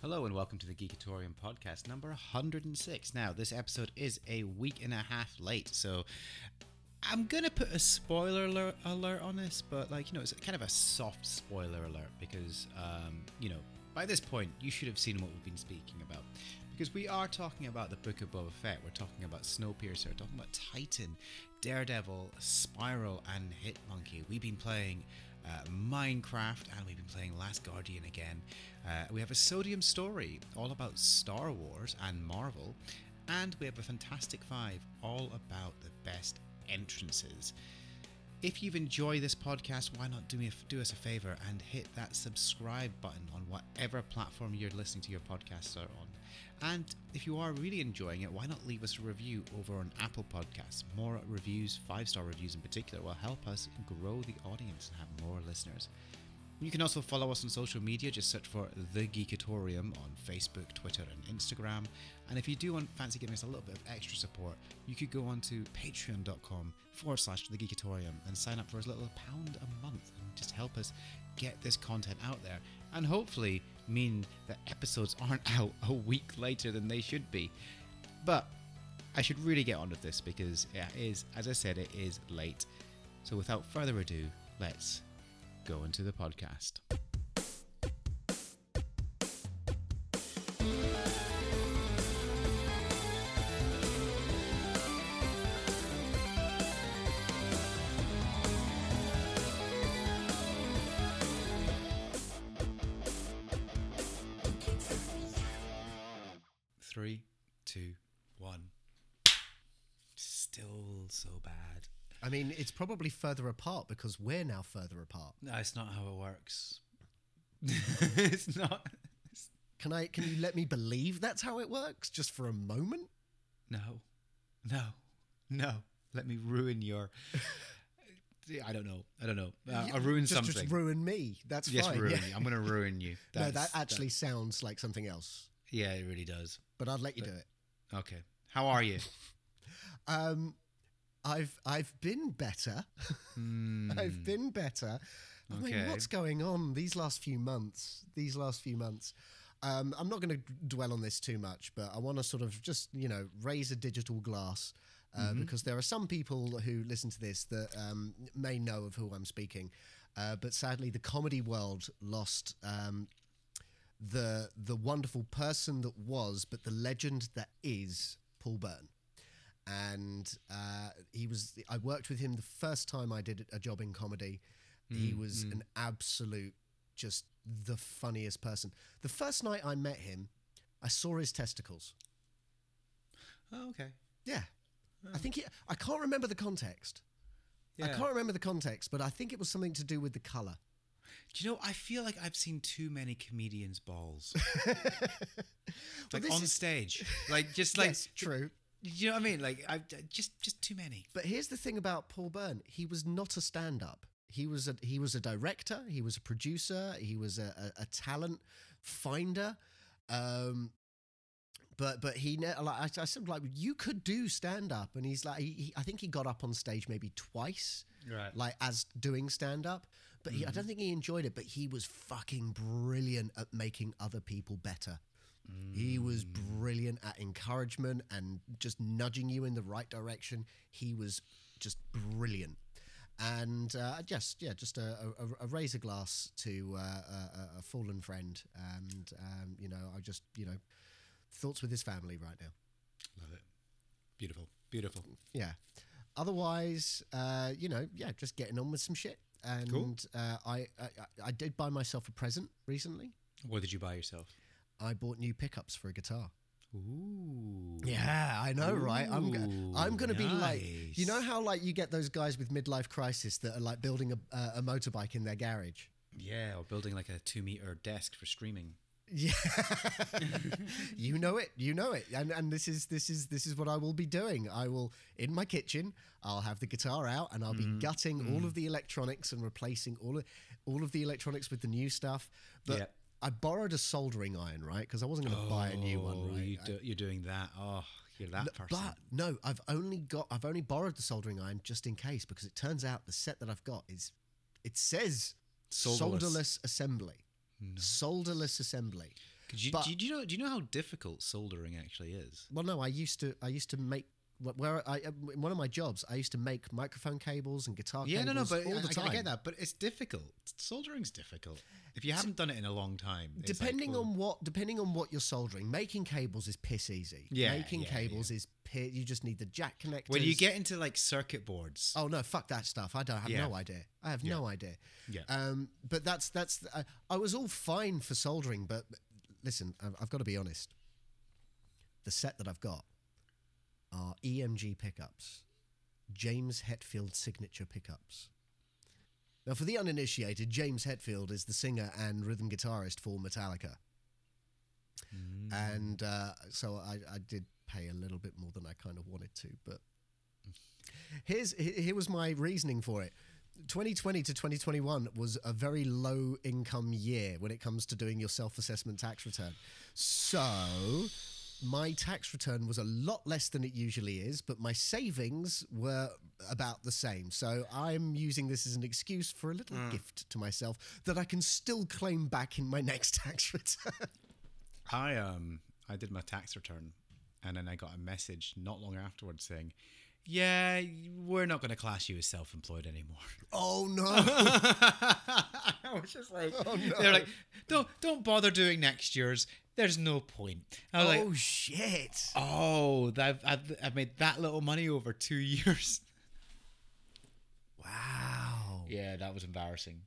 Hello and welcome to the Geekatorium podcast number 106. Now, this episode is a week and a half late, so I'm gonna put a spoiler alert, on this, but like you know, it's kind of a soft spoiler alert because um, you know by this point you should have seen what we've been speaking about because we are talking about the Book of Boba Fett. We're talking about Snowpiercer, we're talking about Titan, Daredevil, Spiral, and Hitmonkey. We've been playing uh, Minecraft, and we've been playing Last Guardian again. Uh, we have a Sodium story all about Star Wars and Marvel, and we have a Fantastic Five all about the best entrances. If you've enjoyed this podcast, why not do me do us a favor and hit that subscribe button on whatever platform you're listening to your podcasts are on. And if you are really enjoying it, why not leave us a review over on Apple Podcasts? More reviews, five star reviews in particular, will help us grow the audience and have more listeners. You can also follow us on social media. Just search for The Geekatorium on Facebook, Twitter, and Instagram. And if you do want fancy giving us a little bit of extra support, you could go on to patreon.com forward slash The Geekatorium and sign up for as little a pound a month and just help us get this content out there. And hopefully mean that episodes aren't out a week later than they should be. But I should really get on with this because it is, as I said, it is late. So without further ado, let's go into the podcast. I mean, it's probably further apart because we're now further apart. No, it's not how it works. it's not. Can I? Can you let me believe that's how it works, just for a moment? No, no, no. Let me ruin your. I don't know. I don't know. Uh, I'll ruin just, something. Just ruin me. That's yes, fine. ruin yeah. you. I'm going to ruin you. no, that That's- actually sounds like something else. yeah, it really does. But I'd let you do it. Okay. How are you? Um, I've I've been better. I've been better. I mean, Hmm. Okay. what's going on these last few months? These last few months. Um, I'm not going to dwell on this too much, but I want to sort of just you know raise a digital glass uh, because there are some people who listen to this that um, may know of who I'm speaking, uh, but sadly the comedy world lost. Um, the the wonderful person that was, but the legend that is Paul Byrne and uh, he was. I worked with him the first time I did a job in comedy. he was an absolute, just the funniest person. The first night I met him, I saw his testicles. Oh, okay. Yeah, I think he, I can't remember the context. Yeah. I can't remember the context, but I think it was something to do with the color. Do you know? I feel like I've seen too many comedians' balls, like this on is- stage, like just like. yes, true. You know what I mean? Like I just just too many. But here's the thing about Paul Byrne: he was not a stand-up. He was a he was a director. He was a producer. He was a, a, a talent finder. Um, but but he ne- like I, I said like you could do stand-up, and he's like he, he, I think he got up on stage maybe twice, Right. like as doing stand-up. But he, I don't think he enjoyed it. But he was fucking brilliant at making other people better. He was brilliant at encouragement and just nudging you in the right direction. He was just brilliant. And uh, just yeah, just a, a, a razor glass to uh, a, a fallen friend, and um, you know, I just you know, thoughts with his family right now. Love it. Beautiful. Beautiful. Yeah. Otherwise, uh, you know, yeah, just getting on with some shit. And Cool. uh, I, I I did buy myself a present recently. What did you buy yourself? I bought new pickups for a guitar. Ooh. Yeah, I know, right? I'm go- Ooh, I'm going to be like, you know how like you get those guys with midlife crisis that are like building a, uh, a motorbike in their garage. Yeah, or building like a two meter desk for streaming. Yeah, you know it, you know it, and and this is this is this is what I will be doing. I will in my kitchen. I'll have the guitar out, and I'll be Mm-hmm. gutting all of the electronics and replacing all of all of the electronics with the new stuff. But Yeah. I borrowed a soldering iron, right? Because I wasn't going to buy a new one, oh, right? You do, you're doing that. Oh, you're that person. But no, I've only got I've only borrowed the soldering iron just in case because it turns out the set that I've got is it says Solderless. solderless assembly. Solderless assembly. You, But- do you know? Do you know how difficult soldering actually is? Well, no, I used to. I used to make. Wh- Where I in one of my jobs, I used to make microphone cables and guitar Yeah, no, cables no, but all the I, time. I get that, but it's difficult. Soldering's difficult. If you haven't done it in a long time, it's like, Depending well, on what, depending on what you're soldering, making cables is piss easy. Yeah, making yeah, cables is piss. You just need the jack connectors. when you get into like circuit boards, Oh no! Fuck that stuff. I don't have Yeah. no idea. I have no idea. Yeah. Um, but that's that's. Uh, I was all fine for soldering, but listen, I've, I've got to be honest. The set that I've got are EMG pickups, James Hetfield signature pickups. Now, for the uninitiated, James Hetfield is the singer and rhythm guitarist for Metallica, and uh, so I, I did pay a little bit more than I kind of wanted to, but here's here was my reasoning for it. 2020 to 2021 was a very low income year when it comes to doing your self-assessment tax return. So my tax return was a lot less than it usually is but my savings were about the same so i'm using this as an excuse for a little gift to myself that i can still claim back in my next tax return I um I did my tax return, and then I got a message not long afterwards saying, "Yeah, we're not going to class you as self-employed anymore." oh no I was just like, oh, no. they're like, "Don't don't bother doing next year's. There's no point." Oh like, shit "Oh, I've, I've I've made that little money over two years." wow Yeah, that was embarrassing.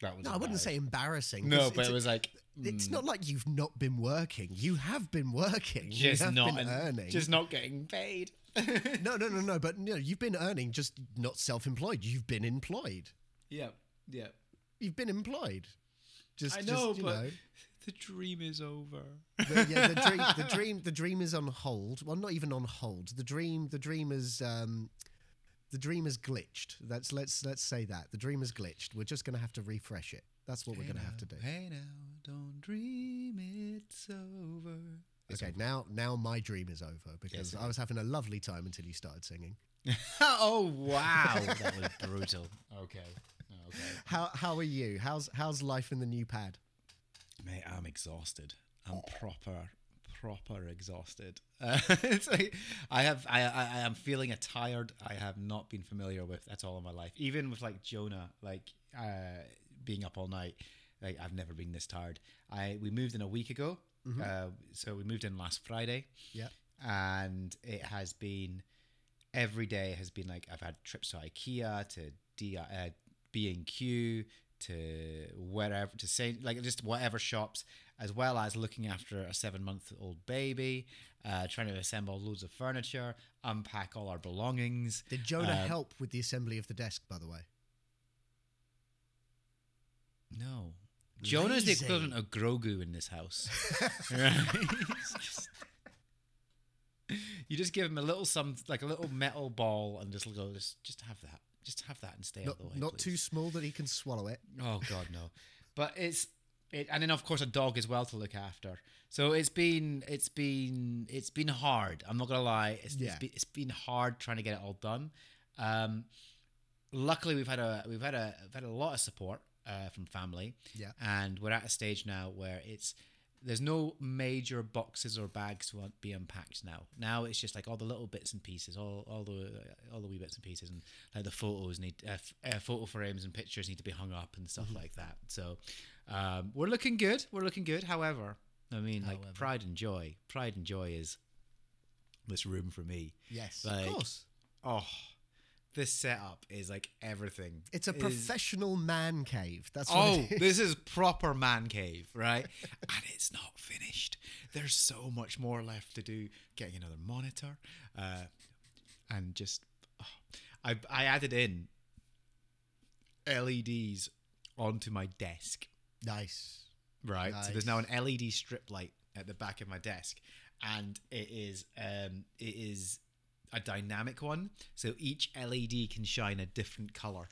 That was. no i wouldn't say embarrassing no, but it was like It's mm. not like you've not been working. You have been working. just you have not been earning. just not getting paid. no, no, no, no. But no, you've been earning, just not self-employed. You've been employed. yeah, yeah. You've been employed. Just, I know, just, you but know. The dream is over. The, yeah, the dream, the dream, the dream is on hold. Well, not even on hold. The dream, the dream is, um, the dream is glitched. That's let's let's say that the dream is glitched. We're just gonna have to refresh it. That's what we're gonna have to do. Hey now, don't dream it's over. It's Okay, now now my dream is over because Yes, I was having a lovely time until you started singing. oh wow, that was brutal. Okay, okay. How how are you? How's how's life in the new pad? Mate, I'm exhausted. I'm proper, proper exhausted. Uh, it's like I have, I, I, I am feeling a tired. I have not been familiar with at all in my life. Even with like Jonah, like uh, being up all night. Like I've never been this tired. I we moved in a week ago, uh, so we moved in last Friday. Yeah. and it has been every day has been like I've had trips to IKEA to D uh, B and Q to wherever to say like just whatever shops, as well as looking after a seven month old baby, uh, trying to assemble loads of furniture, unpack all our belongings. Did Jonah Um, help with the assembly of the desk, by the way? No. Jonah's the equivalent of Grogu in this house. Just- you just give him a little some like a little metal ball and just go just just have that. Just have that and stay Not, out the way. not please. too small that he can swallow it. Oh God, no. But it's it, and then of course a dog as well to look after. So it's been it's been it's been hard. I'm not gonna lie. It's, Yeah. it's, been, it's been hard trying to get it all done. Um, luckily we've had a we've had a we've had a lot of support uh, from family. Yeah. And we're at a stage now where it's there's no major boxes or bags to be unpacked now. Now it's just like all the little bits and pieces, all all the all the wee bits and pieces, and like the photos need uh, uh, photo frames and pictures need to be hung up and stuff like that. So um, we're looking good. We're looking good. However, I mean, like pride and joy. Pride and joy is this room for me. Yes, Like, of course. Oh, this setup is like everything. It's a It is- professional man cave. That's what Oh, it is. this is proper man cave, right? and it's not finished. There's so much more left to do. Getting another monitor, uh, and just oh, I I added in LEDs onto my desk, nice. right? So there's now an LED strip light at the back of my desk, and it is um it is a dynamic one, so each LED can shine a different color.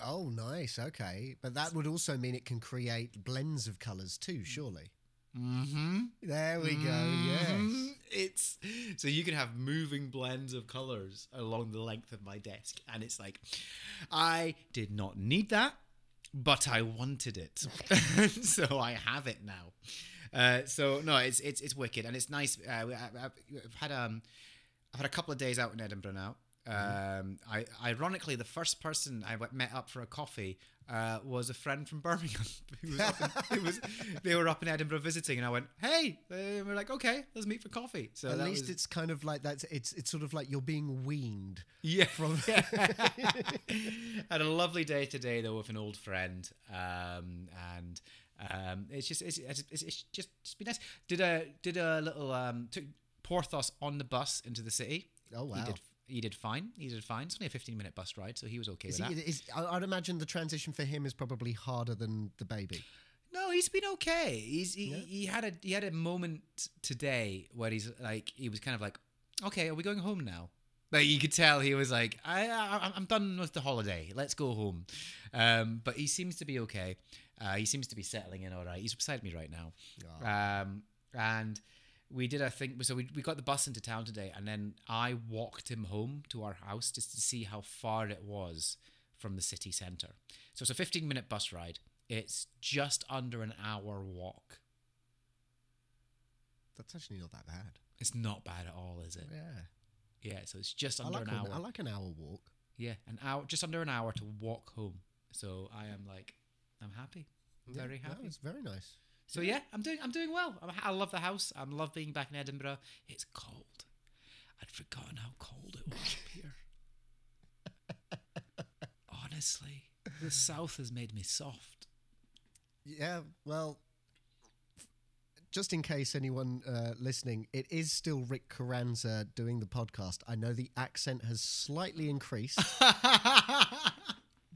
Oh, nice. Okay, but that would also mean it can create blends of colours too. Surely. Mm-hmm. There we go. Yes. Mhm. It's so you can have moving blends of colors along the length of my desk, and it's like I did not need that, but I wanted it, so I have it now. Uh, so no, it's it's it's wicked and it's nice. Uh, we- I, have had um, I've had a couple of days out in Edinburgh now. Um, I ironically the first person I met up for a coffee uh, was a friend from Birmingham. who was in, who was, they were up in Edinburgh visiting, and I went, "Hey," uh, we're like, "Okay, let's meet for coffee." So At least was- it's kind of like that. It's it's sort of like you're being weaned. Yeah, from had a lovely day today though with an old friend, um, and um, it's just it's, it's, it's it's just it's been nice. Did a did a little um, took Porthos on the bus into the city. Oh, wow. He did he did fine. He did fine. It's only a fifteen minute bus ride, so he was okay Is with he, that. is, I'd imagine the transition for him is probably harder than the baby. No, he's been okay. He's he, he had a he had a moment today where he's like he was kind of like, okay, are we going home now? Like you could tell he was like, I, I I'm done with the holiday. Let's go home. Um, but he seems to be okay. Uh, he seems to be settling in all right. He's beside me right now. Um, and we did a thing. So we we got the bus into town today, and then I walked him home to our house just to see how far it was from the city centre. So it's a 15 minute bus ride. It's just under an hour walk. That's actually not that bad. It's not bad at all, is it? Yeah, Yeah, so it's just under like an an, hour. I like an hour walk. yeah, an hour, just under an hour to walk home. So I am like, I'm happy, I'm Yeah, very happy. it's very nice. So yeah, I'm doing, I'm doing well. I'm, I love the house. I love being back in Edinburgh. It's cold. I'd forgotten how cold it was up here. Honestly, the south has made me soft. Yeah, well, just in case anyone uh, listening, it is still Rik Carranza doing the podcast. I know the accent has slightly increased,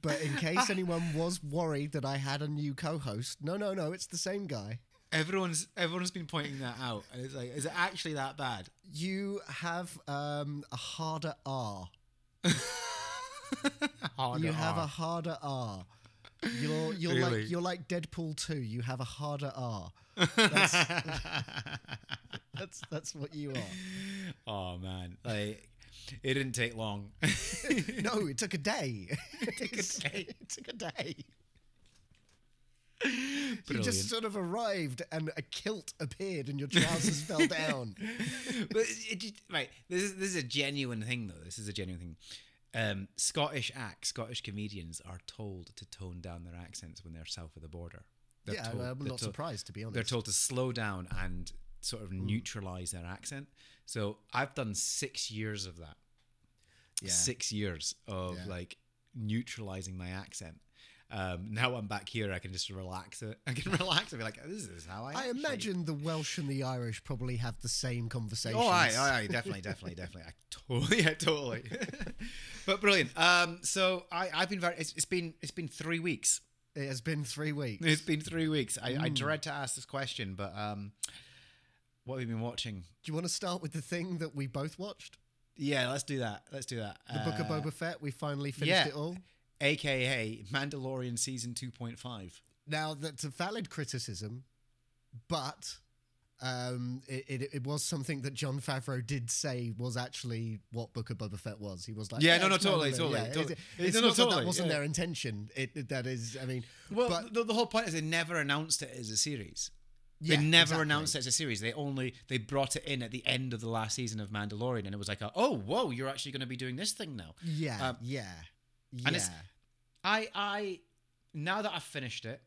but in case anyone was worried that I had a new co-host, no, no, no, it's the same guy. Everyone's everyone's been pointing that out, and it's like, is it actually that bad? You have um, a harder R. Harder you have R. a harder R. You're you're Really? like you're like Deadpool 2. You have a harder R. That's that's, that's what you are. Oh man, like it didn't take long. No, it took a day. it took a day. It took a day. You just sort of arrived and a kilt appeared and your trousers fell down. but it right, this is this is a genuine thing though. This is a genuine thing. Um, Scottish acts, Scottish comedians are told to tone down their accents when they're south of the border. They're yeah, told- I'm not told- surprised to be honest. They're told to slow down and sort Mm. of neutralize their accent. So I've done six years of that. Yeah. Six years of Yeah. like neutralizing my accent. Um, now I'm back here, I can just relax it. I can relax and be like, "This is how I." I imagine the Welsh and the Irish probably have the same conversation. Oh, aye, aye, aye, definitely, definitely, definitely. I totally, yeah, totally. but brilliant. Um, so I, I've been very. It's, it's been, it's been three weeks. It has been three weeks. It's been three weeks. I, I Mm. dread to ask this question, but um, what have you been watching? Do you want to start with the thing that we both watched? Yeah, let's do that. Let's do that. The Book of Uh, Boba Fett. We finally finished yeah. it all. aka Mandalorian season two point five. Now that's a valid criticism, but um, it, it, it was something that Jon Favreau did say was actually what Book of Boba Fett was. He was like, Yeah, no, no, it's totally, totally, Yeah, totally. It's, No, it's no, not that totally, that wasn't yeah. their intention. It, it- that is, I mean, Well, but the, the whole point is they never announced it as a series. Yeah, they never exactly. announced it as a series. They only they brought it in at the end of the last season of Mandalorian, and it was like, a, oh, whoa, you're actually going to be doing this thing now. Yeah, Um, yeah, yeah, and it's- I I now that I've finished it,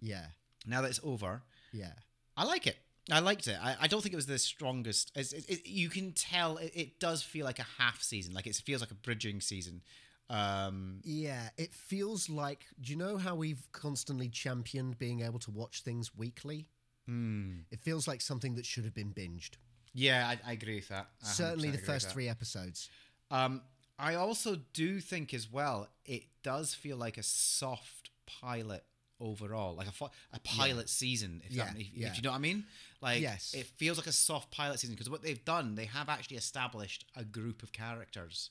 yeah, now that it's over, yeah. I like it. I liked it. I, I don't think it was the strongest. It, it, you can tell it, it does feel like a half season. Like it feels like a bridging season. Um, Yeah, it feels like. Do you know how we've constantly championed being able to watch things weekly? Hmm. It feels like something that should have been binged. Yeah, I, I agree with that. I Certainly, the first three episodes. Um, I also do think as well, it does feel like a soft pilot overall, like a a pilot season. If, Yeah, that, if, yeah. if you know what I mean, like Yes. it feels like a soft pilot season because what they've done, they have actually established a group of characters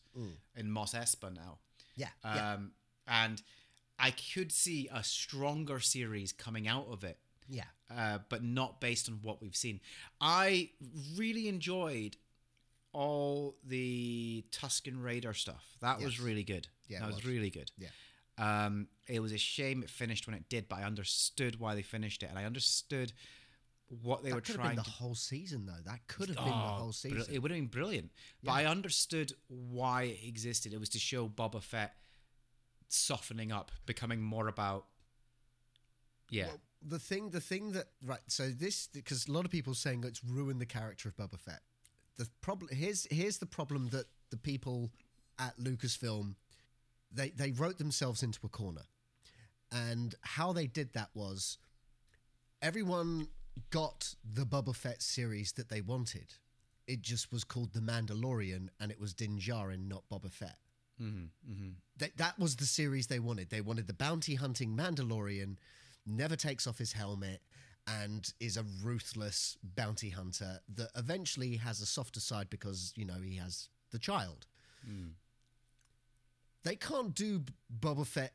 in Mos Espa now, Yeah, yeah, um, and I could see a stronger series coming out of it yeah. uh, but not based on what we've seen. I really enjoyed all the Tusken Raider stuff. That was really good. Yeah, that was, was. really good. Yeah. Um, it was a shame it finished when it did, but I understood why they finished it, and I understood what they that were could have trying been to the whole season, though. That could have been the Oh, whole season. it would have been brilliant. But I understood why it existed. It was to show Boba Fett softening up, becoming more about. Yeah. Well, the thing, the thing that right. So this, because a lot of people are saying it's ruined the character of Boba Fett. The problem here's here's the problem that the people at Lucasfilm they they wrote themselves into a corner, and how they did that was everyone got the Boba Fett series that they wanted. It just was called The Mandalorian, and it was Din Djarin, not Boba Fett. hmm hmm That that was the series they wanted. They wanted the bounty hunting Mandalorian, never takes off his helmet, and is a ruthless bounty hunter that eventually has a softer side because you know he has the child. Hmm. They can't do Boba Fett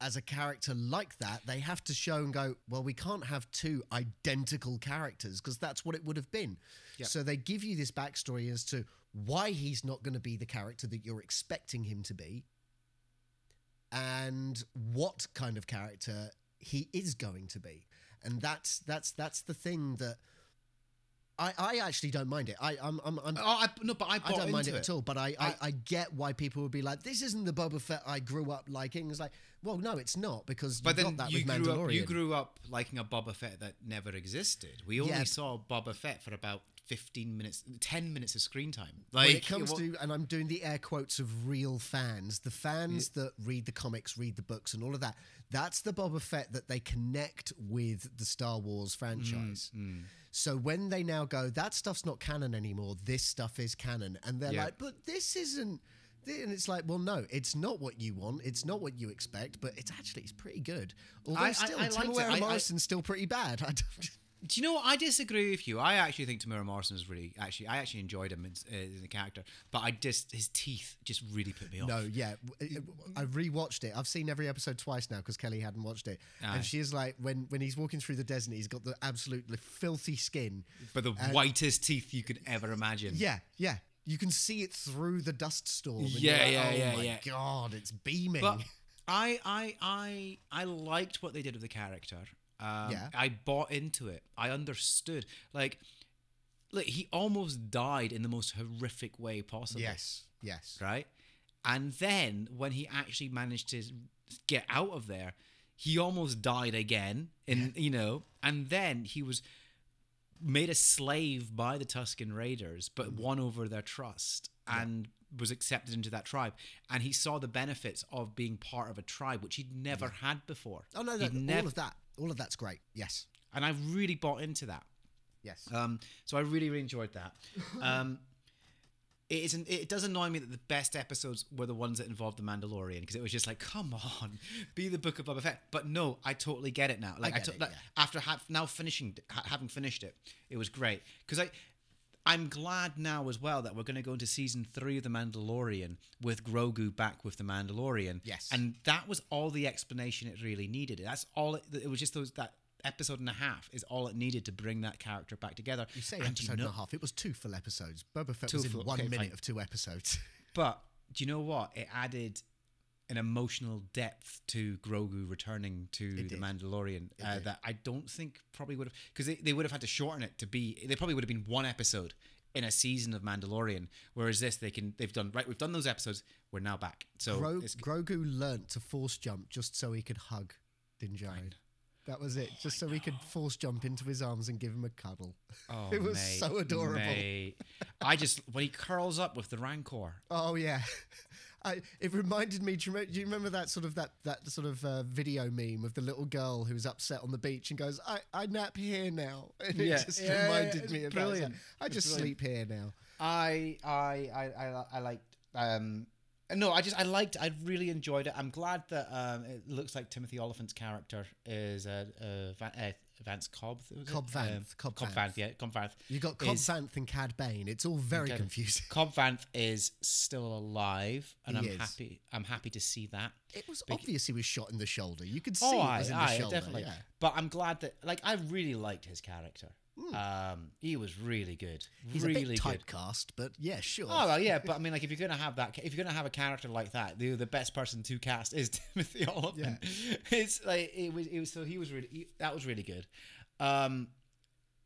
as a character like that. They have to show and go, well, we can't have two identical characters because that's what it would have been. Yep. So they give you this backstory as to why he's not going to be the character that you're expecting him to be and what kind of character he is going to be. And that's that's that's the thing that I, I actually don't mind it. I I'm, I'm, I'm Oh, I, no, but I I don't mind it, into at all, but I, I, I- I get why people would be like, "This isn't the Boba Fett I grew up liking." It's like, well, no, it's not because But you then got that you with grew Mandalorian. up. You grew up liking a Boba Fett that never existed. We only Yeah. saw Boba Fett for about fifteen minutes, ten minutes of screen time. when it comes to, and I'm doing the air quotes of real fans, the fans that read the comics, read the books, and all of that. That's the Boba Fett that they connect with the Star Wars franchise. Mm, So when they now go, that stuff's not canon anymore. This stuff is canon, and they're Yeah. like, but this isn't. And it's like, well, no, it's not what you want. It's not what you expect, but it's actually it's pretty good. Although I- still, I. Temuera I- I- Morrison's still pretty bad. I don't, Do you know what? I disagree with you. I actually think Temuera Morrison is really actually. I actually enjoyed him as, uh, as a character, but I just his teeth just really put me off. No, yeah. I rewatched it. I've seen every episode twice now because Kelly hadn't watched it. Aye. And she is like, when, when he's walking through the desert, he's got the absolutely filthy skin. but the whitest teeth you could ever imagine. Yeah, yeah. You can see it through the dust storm. and Yeah, like, yeah, oh yeah, my yeah. God, it's beaming. But I, I, I, I liked what they did with the character. Um, Yeah. I bought into it. I understood. Like, look, he almost died in the most horrific way possible. yes, yes. Right. And then when he actually managed to get out of there, he almost died again. In you know, and then he was made a slave by the Tusken Raiders, but Mm-hmm. won over their trust and was accepted into that tribe. And he saw the benefits of being part of a tribe, which he'd never had before. Oh, no, He'd all nev- of that. All of that's great. Yes, And I really bought into that. yes. Um, so I really, really enjoyed that. Um, it isn't. It does annoy me that the best episodes were the ones that involved the Mandalorian because it was just like, come on, be the Book of Boba Fett. But no, I totally get it now. Like I, get to- it, like, yeah. after ha- now finishing ha- having finished it, it was great because I. I'm glad now as well that we're going to go into season three of The Mandalorian with Grogu back with The Mandalorian. Yes. And that was all the explanation it really needed. That's all it, it was just those that episode and a half is all it needed to bring that character back together. you say And episode you know- and a half. It was two full episodes. Boba Fett was in full- one okay, minute fine. of two episodes. But do you know what? It added an emotional depth to Grogu returning to the did. Mandalorian uh, that I don't think probably would have because they, they would have had to shorten it to be they probably would have been one episode in a season of Mandalorian whereas this they can they've done right we've done those episodes we're now back so Gro- Grogu learnt to force jump just so he could hug Din Djarin. That was it, just so he could force jump into his arms and give him a cuddle. oh, it was mate, so adorable. mate. I just when he curls up with the Rancor Oh yeah, I, it reminded me. Do you, remember, do you remember that sort of that that sort of uh, video meme of the little girl who's upset on the beach and goes, "I, I nap here now," and Yeah. it just Yeah, yeah, reminded it's me of that. Like, brilliant. I just brilliant. sleep here now. I I I I, I liked um no I just I liked I really enjoyed it. I'm glad that um it looks like Timothy Olyphant's character is uh, Van, uh Vance Cobb? Cobb Vanth, Um, Cobb Cobb Vanth. Vanth yeah Cobb Vanth You got Cobb is- Vanth and Cad Bane. It's all very Okay. confusing. Cobb Vanth is still alive and He I'm is. happy I'm happy to see that. It was Bec- obvious he was shot in the shoulder. You could see Oh, it aye, was in the aye, shoulder. definitely. Yeah. But I'm glad that like I really liked his character. Um, he was really good. Hmm. He's really a bit good. typecast, but yeah, sure. Oh well, yeah, but I mean, like if you're gonna have that, if you're gonna have a character like that, the the best person to cast is Timothy Olyphant. It's like it was, it was so he was really he, that was really good. Um,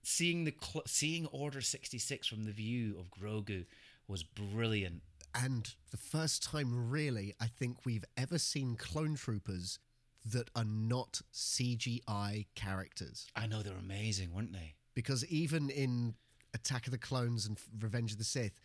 seeing the cl- seeing Order sixty six from the view of Grogu was brilliant. And the first time, really, I think we've ever seen clone troopers that are not CGI characters. I know they're amazing, weren't they? Because even in Attack of the Clones and Revenge of the Sith,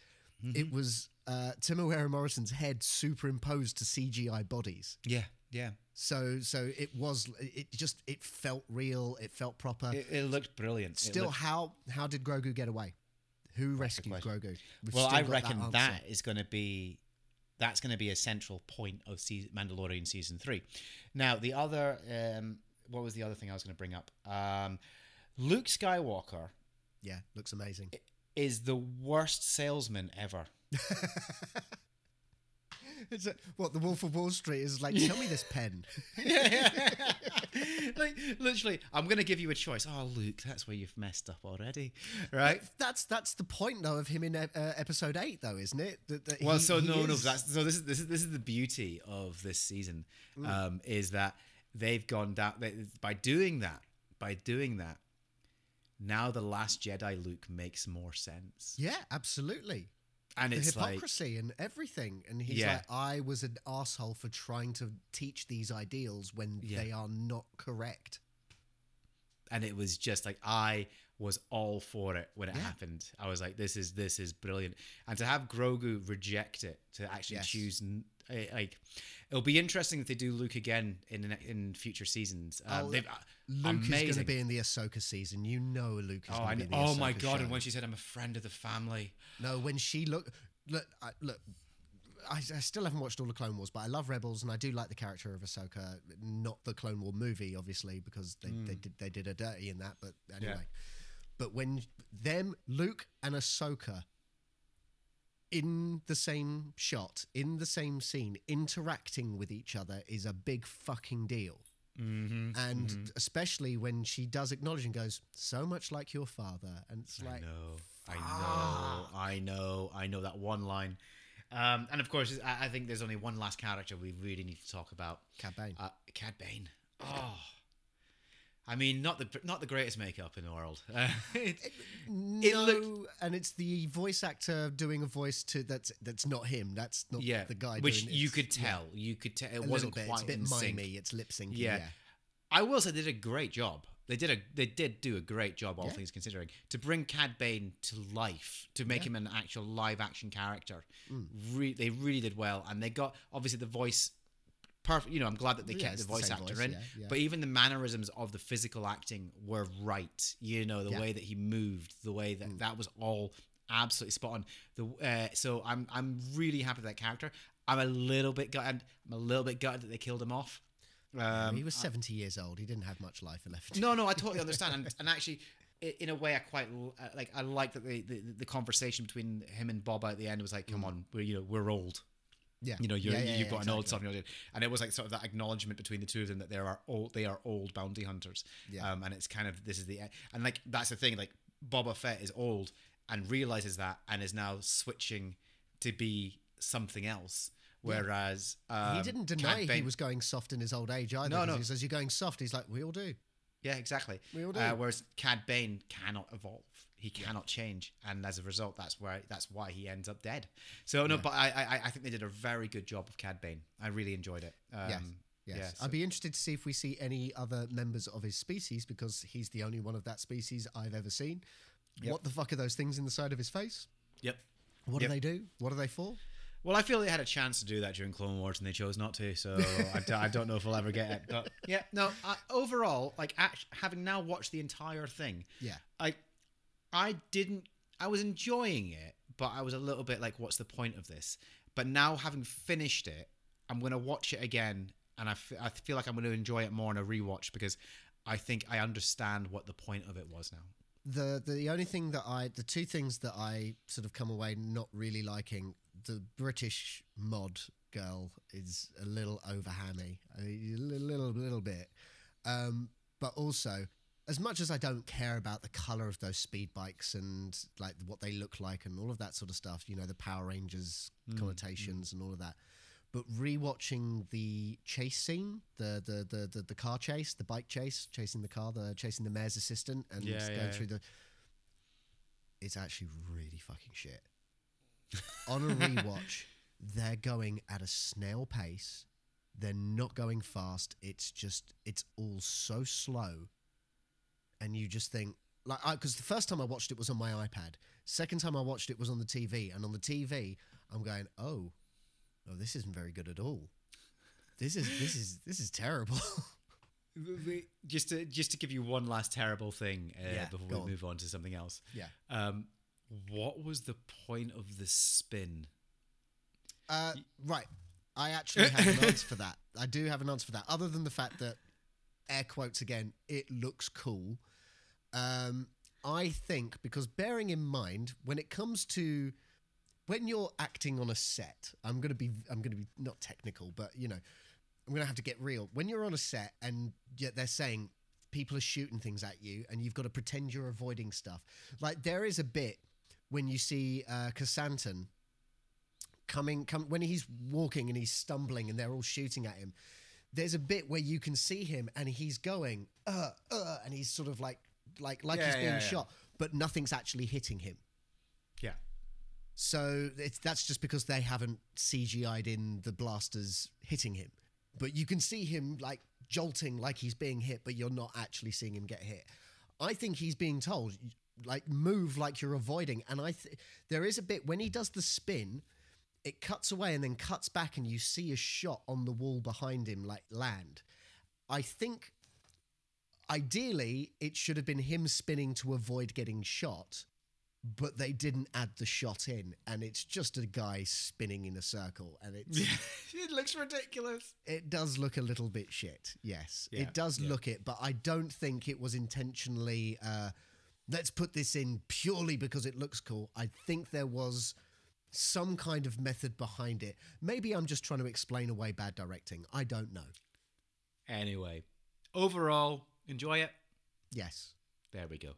it was uh, Temuera Morrison's head superimposed to CGI bodies. Yeah, yeah. So, so it was. It just it felt real. It felt proper. It, it looked brilliant. Still, looked- how how did Grogu get away? Who rescued. Grogu? We've well, I reckon answer. that is going to be that's going to be a central point of season, Mandalorian season three. Now, the other, um, what was the other thing I was going to bring up? Um, Luke Skywalker Yeah, looks amazing. is the worst salesman ever. It's a, what the Wolf of Wall Street is like. Tell me this pen. like literally, I'm going to give you a choice. Oh, Luke, that's where you've messed up already, right? That's that's the point though of him in uh, episode eight, though, isn't it? That, that Well, he- so he no, no. That's so. This is this is this is the beauty of this season, um, is that they've gone down they, by doing that. By doing that, now the Last Jedi Luke makes more sense, yeah, absolutely. and The it's like hypocrisy and everything, and he's Yeah. like, I was an asshole for trying to teach these ideals when Yeah. they are not correct. and it was just like I was all for it when it Yeah. happened. I was like, this is this is brilliant, and to have Grogu reject it to actually Yes. choose eh, like it'll be interesting if they do Luke again in in future seasons. Um, Oh, Luke is going to be in the Ahsoka season. You know, Luke is Oh, I to be in the oh my god! show. And when she said, "I'm a friend of the family," No, when she look, look, I, look. I, I still haven't watched all the Clone Wars, but I love Rebels, and I do like the character of Ahsoka. Not the Clone War movie, obviously, because they, they did they did her dirty in that. But anyway, but when them Luke and Ahsoka in the same shot, in the same scene, interacting with each other is a big fucking deal. mm-hmm. And especially when she does acknowledge and goes, "So much like your father," and it's like, I know, I know, I know, I know that one line. Um, and of course, I, I think there's only one last character we really need to talk about. Cad Bane. Uh, Cad Bane. Oh, I mean, not the not the greatest makeup in the world. Uh, it, no, it looked- and it's the voice actor doing a voice to that's that's not him. That's not yeah, the guy. which doing, you could yeah, tell. You could tell it wasn't bit. quite It's a bit in sync. It's lip syncing. Yeah. Yeah. I will say they did a great job. They did a they did do a great job, all Yeah. things considering, to bring Cad Bane to life, to make him an actual live action character. Mm. Re- they really did well, and they got obviously the voice perfect. You know, I'm glad that they Yeah, kept the the voice same actor voice, in, yeah, yeah. but even the mannerisms of the physical acting were right. You know, the way that he moved, the way that that was all absolutely spot on. The uh, so I'm I'm really happy with that character. I'm a little bit gutted. I'm a little bit gutted that they killed him off. Um, he was 70 years old. He didn't have much life left. no, no, I totally understand, and, and actually, in a way, I quite uh, like. I like that the, the the conversation between him and Bob at the end was like, "Come on, we're you know we're old. Yeah. You know, you're, Yeah, yeah, you've got an old exactly. son." you know, And it was like sort of that acknowledgement between the two of them that there are old, they are old bounty hunters. Yeah. Um, and it's kind of this is the and like that's the thing. Like Boba Fett is old and realizes that and is now switching to be something else. Whereas um, he didn't deny he was going soft in his old age either. No, no. He says, You're going soft. He's like, We all do. Yeah, exactly. We all do. Uh, whereas Cad Bane cannot evolve; he cannot change, and as a result, that's where that's why he ends up dead. So no, but I, I I think they did a very good job of Cad Bane. I really enjoyed it. Um, Yes. Yes. Yeah, so- I'd be interested to see if we see any other members of his species because he's the only one of that species I've ever seen. Yep. What the fuck are those things in the side of his face? Yep. What Yep. do they do? What are they for? Well, I feel they had a chance to do that during Clone Wars, and they chose not to. So I, d- I don't know if we'll ever get it. But yeah, no. I, overall, like act- having now watched the entire thing, Yeah. I I didn't I was enjoying it, but I was a little bit like what's the point of this? But now having finished it, I'm to watch it again and I, f- I feel like I'm to enjoy it more on a rewatch because I think I understand what the point of it was now. The the only thing that I the two things that I sort of come away not really liking the British mod girl is a little overhammy, I mean, a little little, little bit, um, but also as much as I don't care about the color of those speed bikes and like what they look like and all of that sort of stuff, you know, the Power Rangers mm, connotations mm. and all of that. but rewatching the chase scene, the the the the, the car chase, the bike chase, chasing the car, the chasing the mayor's assistant, and Yeah, going yeah. through the. It's actually really fucking shit. On a rewatch, they're going at a snail pace. They're not going fast. It's just it's all so slow, and you just think like because the first time I watched it was on my iPad. Second time I watched it was on the TV, and on the TV I'm going, oh, oh, this isn't very good at all. This is this is this is terrible. Just to just to give you one last terrible thing uh, Yeah, before we on. move on to something else. yeah. Um, what was the point of the spin? Uh, right. I actually have an answer for that. I do have an answer for that. Other than the fact that, air quotes again, it looks cool. Um, I think because bearing in mind when it comes to when you're acting on a set, I'm gonna be I'm gonna be not technical, but you know, I'm gonna have to get real. When you're on a set and yet they're saying people are shooting things at you and you've got to pretend you're avoiding stuff. Like there is a bit when you see uh, Casanton coming come when he's walking and he's stumbling and they're all shooting at him there's a bit where you can see him and he's going uh uh and he's sort of like like like Yeah, he's being yeah, yeah. shot but nothing's actually hitting him Yeah. so it's that's just because they haven't CGI'd in the blasters hitting him but you can see him like jolting like he's being hit but you're not actually seeing him get hit i think he's being told like move like you're avoiding and i th- there is a bit when he does the spin it cuts away and then cuts back and you see a shot on the wall behind him like land i think ideally it should have been him spinning to avoid getting shot but they didn't add the shot in and it's just a guy spinning in a circle and it's it looks ridiculous. it does look a little bit shit yes Yeah, it does yeah. look it but i don't think it was intentionally uh let's put this in purely because it looks cool i think there was some kind of method behind it maybe i'm just trying to explain away bad directing i don't know Anyway, overall, enjoy it. yes There we go.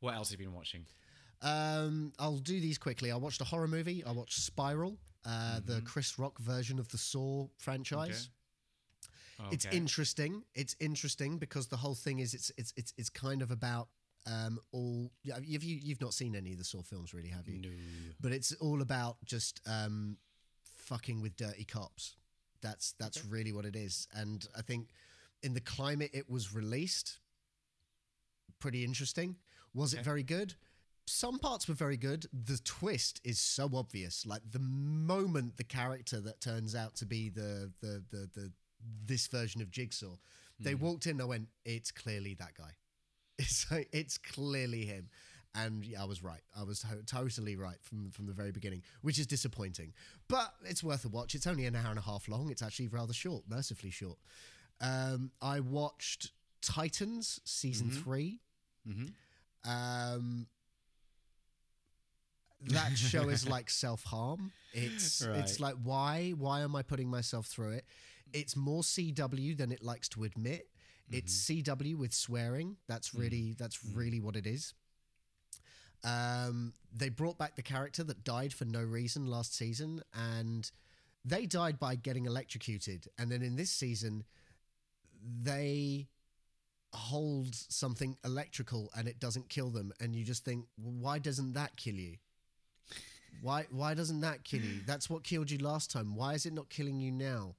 What else have you been watching? um i'll do these quickly i watched a horror movie i watched spiral uh the chris rock version of the saw franchise It's Okay. interesting. It's interesting because the whole thing is it's it's it's it's kind of about um all yeah, you've you, you've not seen any of the Saw films really, have you? No. But it's all about just um fucking with dirty cops. That's that's really what it is. And I think in the climate it was released pretty interesting. Was it very good? Some parts were very good. The twist is so obvious. Like the moment the character that turns out to be the the the, the this version of Jigsaw, they walked in. I went, "It's clearly that guy. It's like, it's clearly him." And yeah, I was right. I was to- totally right from from the very beginning, which is disappointing. But it's worth a watch. It's only an hour and a half long. It's actually rather short, mercifully short. Um, I watched Titans season three. Mm-hmm. Um, that show is like self harm. It's Right. it's like why why am I putting myself through it? It's more CW than it likes to admit. It's mm-hmm. CW with swearing. That's mm. really that's mm. really what it is. Um, they brought back the character that died for no reason last season, and they died by getting electrocuted. And then in this season, they hold something electrical and it doesn't kill them and you just think well, why doesn't that kill you why why doesn't that kill you that's what killed you last time why is it not killing you now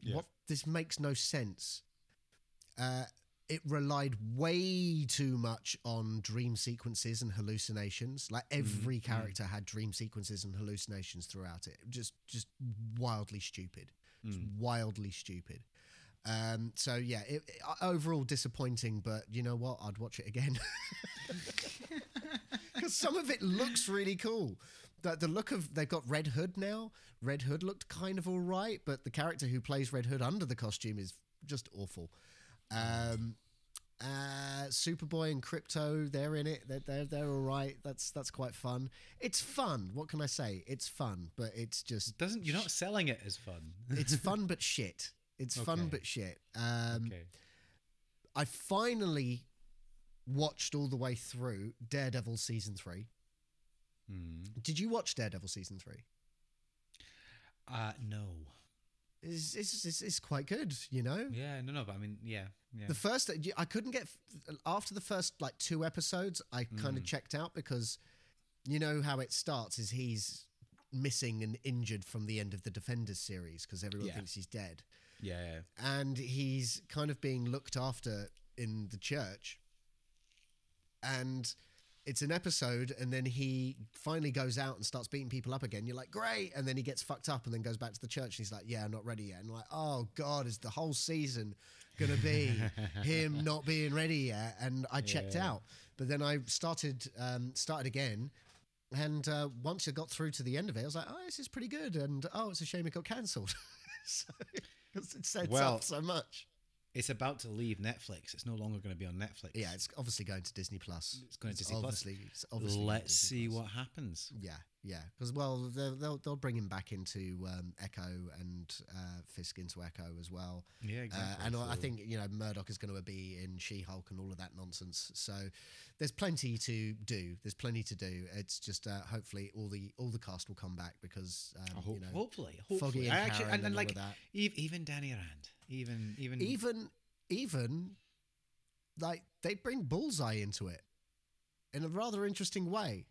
Yeah. what this makes no sense uh it relied way too much on dream sequences and hallucinations like every character had dream sequences and hallucinations throughout it just just wildly stupid Just wildly stupid um, so yeah, it, it- overall disappointing, but you know what? I'd watch it again because some of it looks really cool. The, the look of they've got Red Hood now. Red Hood looked kind of all right, but the character who plays Red Hood under the costume is just awful. Um, uh, Superboy and Krypto, they're in it. They're, they're they're all right. That's that's quite fun. It's fun. What can I say? It's fun, but it's just Doesn't you're not selling it as fun? it's fun but shit. It's fun but shit. Um, okay. I finally watched all the way through Daredevil season three. Hmm. Did you watch Daredevil season three? Uh, no. is is, is, is quite good. You know, Yeah, no, no, but I mean, yeah, yeah. the first I couldn't get after the first like two episodes. I kind Mm. of checked out because you know how it starts is he's missing and injured from the end of the Defenders series because everyone Yeah. thinks he's dead. yeah. and he's kind of being looked after in the church. And it's an episode, and then he finally goes out and starts beating people up again. You're like, great. And then he gets fucked up and then goes back to the church. And he's like, yeah, I'm not ready yet. And like, oh God, is the whole season going to be him not being ready yet? And I checked Yeah. out. But then I started um, started again. And uh, once I got through to the end of it, I was like, oh, this is pretty good. And oh, it's a shame it got cancelled. so, it sets Well, up so much. It's about to leave Netflix. It's no longer going to be on Netflix. Yeah, it's obviously going to Disney Plus. It's going to Disney Plus. obviously, It's obviously Let's see Plus. what happens. Yeah, yeah, because well, they'll, they'll they'll bring him back into um, Echo and uh, Fisk into Echo as well. Yeah, Uh, exactly. and I I think you know Murdock is going to be in She-Hulk and all of that nonsense. So there's plenty to do. There's plenty to do. It's just uh, hopefully all the all the cast will come back because um, hope- you know hopefully, Foggy hopefully. and I actually, and, and and like that. even Danny Rand, even even even even like they bring bullseye into it in a rather interesting way.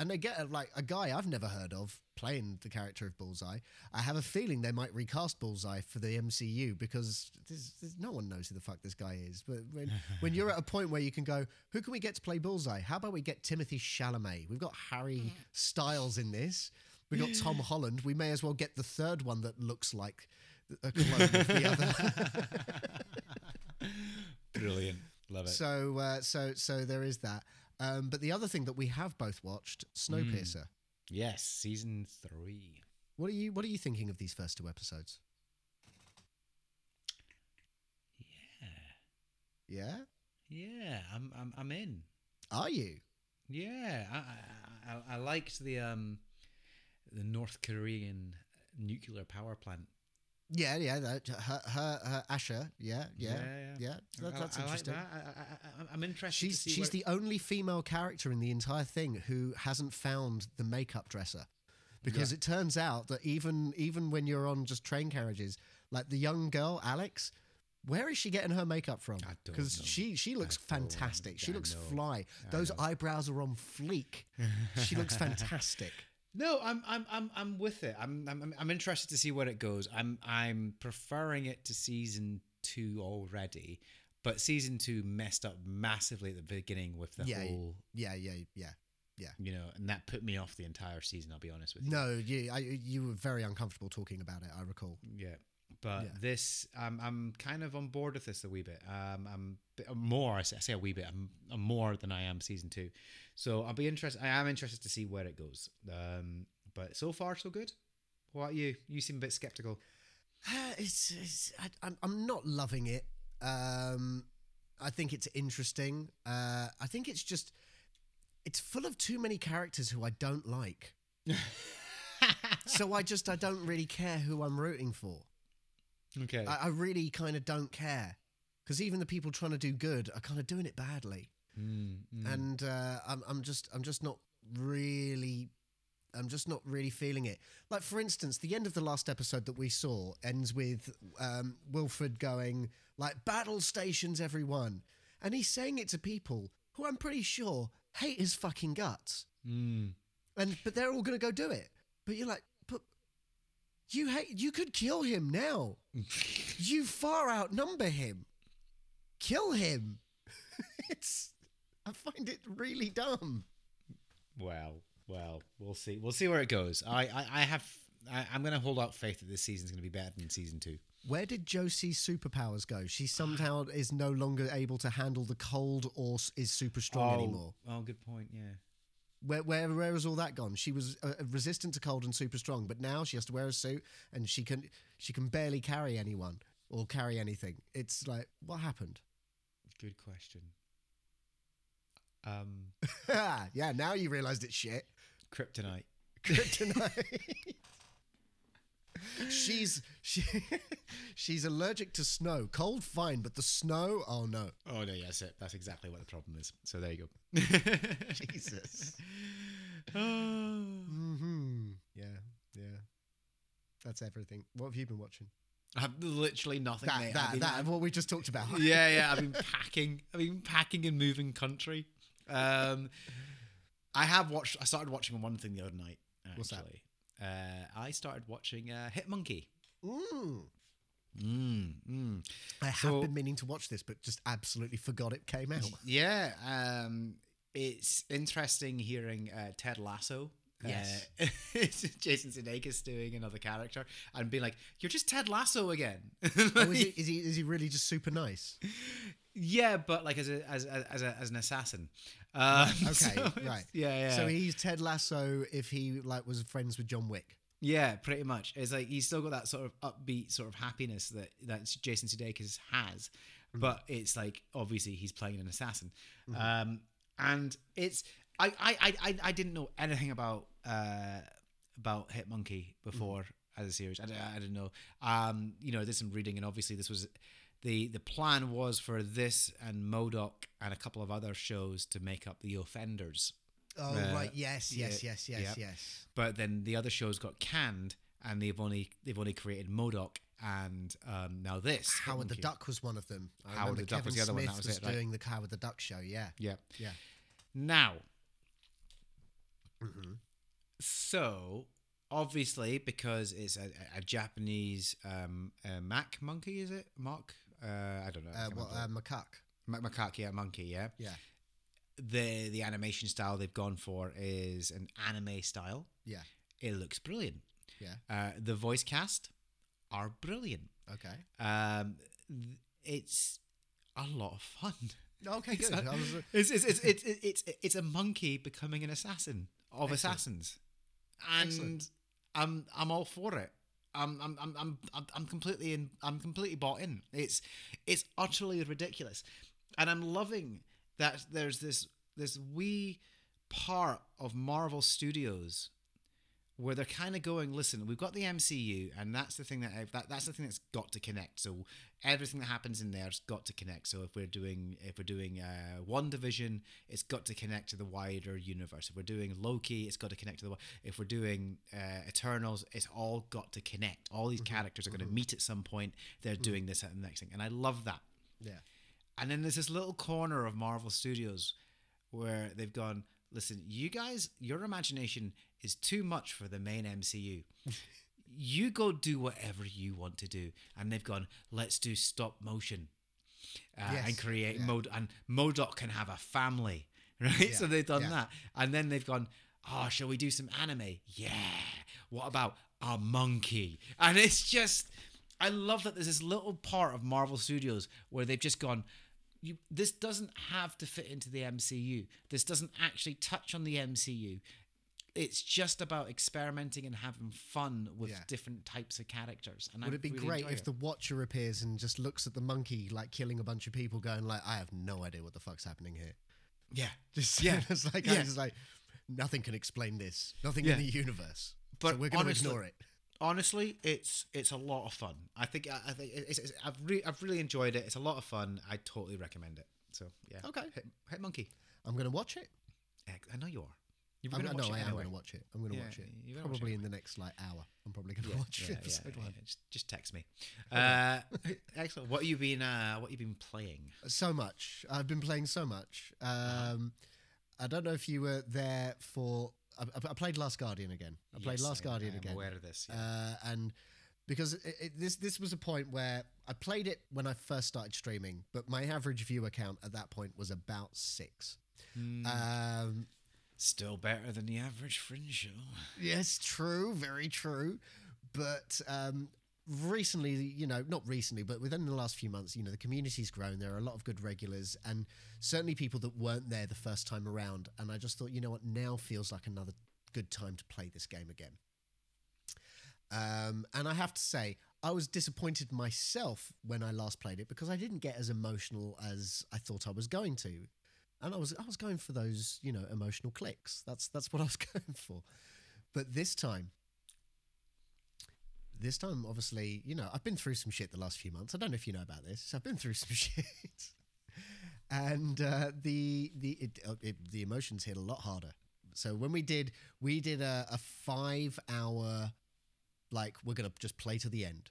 And they get a, like a guy i've never heard of playing the character of bullseye i have a feeling they might recast bullseye for the mcu because there's, there's, no one knows who the fuck this guy is. But when, when you're at a point where you can go who can we get to play bullseye? How about we get timothy chalamet? We've got harry styles in this. We've got tom holland. We may as well get the third one that looks like a clone of the other brilliant. Love it. So, uh, so, so there is that. Um, but the other thing that we have both watched, Snowpiercer. yes, season three. What are you What are you thinking of these first two episodes? Yeah, Yeah, yeah. I'm I'm I'm in. are you? Yeah, I I, I, I liked the um the North Korean nuclear power plant. Yeah, yeah. That, uh, her, her, her Asher. Yeah, yeah, Yeah, yeah. yeah. That, that's I like interesting. that. I, I, I, I'm interested. She's to see she's the only female character in the entire thing who hasn't found the makeup dresser, because Yeah. it turns out that even even when you're on just train carriages, like the young girl Alex, where is she getting her makeup from? Because she she looks I fantastic. She I looks know. fly. Those eyebrows are on fleek. she looks fantastic. No, I'm I'm I'm I'm with it. I'm I'm I'm interested to see where it goes. I'm I'm preferring it to season two already, but season two messed up massively at the beginning with the Yeah, whole, Yeah, yeah, yeah. Yeah you know, and that put me off the entire season. I'll be honest with you. No, you I, you were very uncomfortable talking about it. I recall. Yeah. But Yeah. this, I'm, I'm kind of on board with this a wee bit. Um, I'm more. I say, I say a wee bit. I'm, I'm more than I am season two. So I'll be interested. I am interested to see where it goes. Um, but so far so good. What about you? You seem a bit skeptical. Uh, it's, it's I, I'm I'm not loving it. Um, I think it's interesting. Uh, I think it's just it's full of too many characters who I don't like. so I just I don't really care who I'm rooting for. Okay. I, I really kind of don't care because even the people trying to do good are kind of doing it badly, Mm, mm. and uh, I'm I'm just I'm just not really. I'm just not really feeling it. Like, for instance, the end of the last episode that we saw ends with um, Wilfred going, like, battle stations, everyone. And he's saying it to people who I'm pretty sure hate his fucking guts. Mm. And but they're all gonna go do it. But you're like, but you hate you could kill him now. you far outnumber him. Kill him. it's I find it really dumb. Well, well, we'll see. We'll see where it goes. I, I, I have. I, I'm going to hold out faith that this season's going to be better than season two. Where did Josie's superpowers go? She somehow is no longer able to handle the cold or is super strong anymore. Oh, good point. Yeah. Where, where where has all that gone? She was uh, resistant to cold and super strong, but now she has to wear a suit and she can she can barely carry anyone or carry anything. It's like what happened? Good question. Um, yeah, now you realised it's shit. kryptonite. Kryptonite. she's she she's allergic to snow. Cold fine, but the snow, oh no. Oh no, yeah, that's it. That's exactly what the problem is. So there you go. Jesus. Oh. hmm Yeah, yeah. That's everything. What have you been watching? I have literally nothing. That, mate. I've that, that, what we just talked about. yeah, yeah. I've been packing. I've been packing and moving country. Um, I have watched. I started watching one thing the other night. What's that? Uh, I started watching uh, Hit Monkey. Mm. Mm, mm. I have So- been meaning to watch this, but just absolutely forgot it came out. Yeah, um, it's interesting hearing uh, Ted Lasso. Yes. Uh, Jason Sudeikis doing another character and being like, "You're just Ted Lasso again." oh, is, he, is he is he really just super nice? yeah, but like as a as a, as, a, as an assassin. Um, okay, so right. Yeah, yeah. So he's Ted Lasso if he like was friends with John Wick. Yeah, pretty much. It's like he's still got that sort of upbeat sort of happiness that that Jason Sudeikis has, but it's like obviously he's playing an assassin, um, and it's I, I I I I didn't know anything about uh about Hit Monkey before as a series. I, I didn't know. Um, you know, I did some reading, and obviously this was the the plan was for this and MODOK and a couple of other shows to make up the offenders. Oh Uh, right, yes, yes, yeah, yes, yes, yeah. yes. but then the other shows got canned and they've only they've only created MODOK and um, now this Howard the. Duck was one of them. I Howard the Duck Kevin was the other one, Smith that was was it, right. doing the Howard the Duck show. Yeah, Yeah. yeah. Now, hmm so obviously because it's a, a Japanese um, uh, Mac monkey, is it Mark? Uh, I don't know. I Uh, well, uh, macaque. Ma- macaque, yeah, monkey, yeah. Yeah, The the animation style they've gone for is an anime style. yeah, It looks brilliant. yeah. Uh, the voice cast are brilliant. Okay. Um, th- it's a lot of fun. Okay, good. Uh, It's it's, it's it's it's it's a monkey becoming an assassin of Excellent. assassins, and Excellent. I'm I'm all for it. I'm I'm I'm I'm I'm- I'm completely in. I'm completely bought in. It's it's utterly ridiculous, and I'm loving that there's this this wee part of Marvel Studios where they're kind of going, listen, we've got the MCU, and that's the thing that, that that's the thing that's got to connect. So everything that happens in there's got to connect. So if we're doing if we're doing uh, WandaVision, it's got to connect to the wider universe. If we're doing Loki, it's got to connect to the. If we're doing uh, Eternals, it's all got to connect. All these characters are going to meet at some point. They're doing this and the next thing, and I love that. yeah. And then there's this little corner of Marvel Studios where they've gone, listen, you guys, your imagination is too much for the main MCU. you go do whatever you want to do. And they've gone, let's do stop motion uh, Yes, and create yeah. Mod and MODOK can have a family, right? so they've done yeah. that. And then they've gone, oh, shall we do some anime? Yeah. What about a monkey? And it's just, I love that there's this little part of Marvel Studios where they've just gone, you, this doesn't have to fit into the MCU. This doesn't actually touch on the MCU. It's just about experimenting and having fun with Yeah. different types of characters. And Would I it be really great if it. the Watcher appears and just looks at the monkey like killing a bunch of people, going like, "I have no idea what the fuck's happening here." yeah, Just Yeah. it's like Yeah. it's like nothing can explain this. Nothing Yeah. in the universe. But so we're going to ignore it. honestly, it's it's a lot of fun. I think I, I think it's, it's, I've re- I've really enjoyed it. It's a lot of fun. I totally recommend it. So yeah, Okay. Hit, Hit Monkey. I'm going to watch it. I know you are. You were I'm, gonna no, I am anyway. going to watch it. I'm going to Yeah, watch it. you're gonna watch it Probably in the next like hour. I'm probably going to Yeah, watch yeah, episode yeah, one. Just, just text me. Uh, excellent. What have you been? Uh, what have you been playing? So much. I've been playing so much. Uh-huh. Um, I don't know if you were there for. I, I- played Last Guardian again. I played Yes, Last I- Guardian I again. Aware of this? Uh, and because it, it, this this was a point where I played it when I first started streaming, but my average viewer count at that point was about six. Hmm. Um, Still better than the average fringe show. yes, true, very true, but. Um, Recently, you know, not recently, but within the last few months, you know, the community's grown. There are a lot of good regulars, and certainly people that weren't there the first time around. And I just thought, you know what, now feels like another good time to play this game again. Um, and I have to say, I was disappointed myself when I last played it because I didn't get as emotional as I thought I was going to, and I was I was going for those you know emotional clicks. That's that's what I was going for. But this time, this time, obviously, you know, I've been through some shit the last few months. I don't know if you know about this. I've been through some shit, and uh, the the it, uh, it, the emotions hit a lot harder. So when we did we did a, a five hour like we're gonna just play to the end,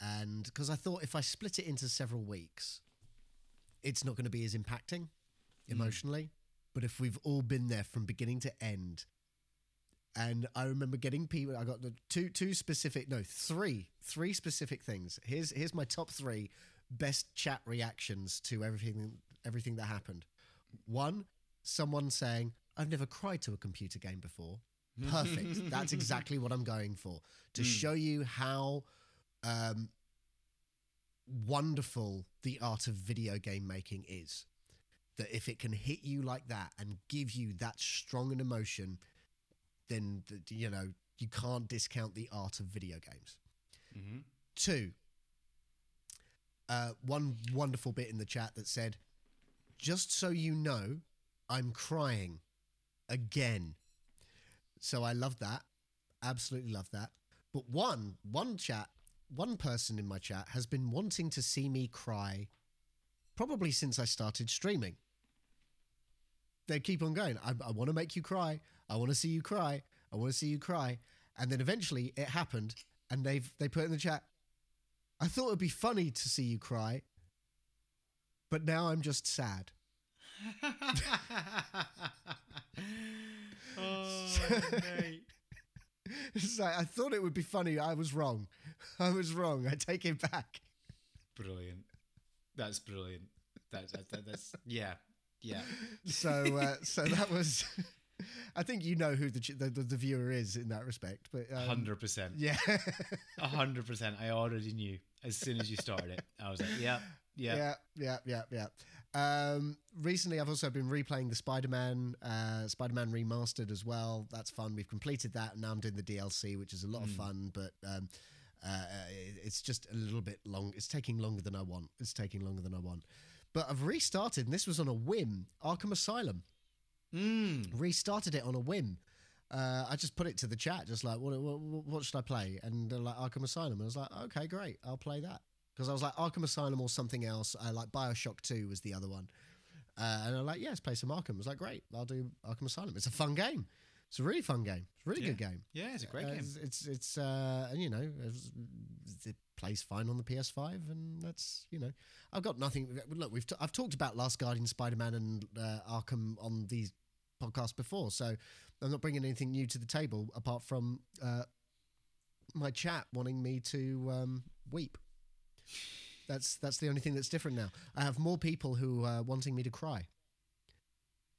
and because I thought if I split it into several weeks, it's not going to be as impacting emotionally. But if we've all been there from beginning to end, and I remember getting people. I got the two two specific, no, three three specific things. Here's here's my top three best chat reactions to everything everything that happened. One, someone saying, "I've never cried to a computer game before." Perfect. That's exactly what I'm going for to show you how um, wonderful the art of video game making is. That if it can hit you like that and give you that strong an emotion, then th- you know you can't discount the art of video games. Mm-hmm. Two, uh, one wonderful bit in the chat that said, "Just so you know, I'm crying again." So I love that, absolutely love that. But one one chat, one person in my chat has been wanting to see me cry, probably since I started streaming. They keep on going. I, I want to make you cry. I want to see you cry. I want to see you cry. And then eventually it happened, and they've they put in the chat. I thought it'd be funny to see you cry, but now I'm just sad. oh, mate. It's like, I thought it would be funny. I was wrong. I was wrong. I take it back. Brilliant. That's brilliant. That's, that, that's yeah, yeah. So, uh, so that was. I think you know who the, the the the viewer is in that respect, but um, Hundred percent. yeah, A hundred percent. I already knew as soon as you started it. I was like, yeah, yeah. yeah, yeah, yeah, yeah. Um, recently, I've also been replaying the Spider-Man, uh, Spider-Man remastered as well. That's fun. We've completed that, and now I'm doing the DLC, which is a lot of fun. But um, uh, it's just a little bit long. It's taking longer than I want. It's taking longer than I want. But I've restarted, and this was on a whim. Arkham Asylum Mm. restarted it on a whim. Uh, I just put it to the chat, just like, what, what, what should I play? And they're like Arkham Asylum. And I was like, okay, great, I'll play that. Because I was like, Arkham Asylum or something else. Uh, like Bioshock 2 was the other one. Uh, and I'm like, yeah, let's play some Arkham. I was like, great, I'll do Arkham Asylum. It's a fun game. It's a really fun game. It's a really Yeah. good game. Yeah, it's a great Uh, game. It's, it's, it's, uh, and you know, it's- it plays fine on the PS5, and that's, you know, I've got nothing. Look, we've t- I've talked about Last Guardian, Spider Man, and uh, Arkham on these podcasts before, so I'm not bringing anything new to the table apart from uh, my chat wanting me to um, weep. That's that's the only thing that's different now. I have more people who are wanting me to cry.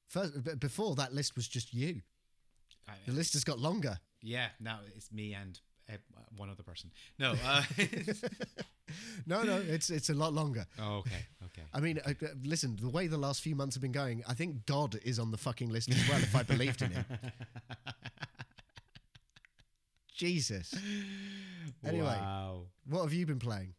First, before that list was just you. I- The list has got longer. yeah, now it's me and uh, one other person. No. Uh, No, no, it's it's a lot longer. oh, okay, okay. I mean, uh, uh, listen, the way the last few months have been going, I think God is on the fucking list as well. if I believed in him, Jesus. Anyway. Wow. What have you been playing?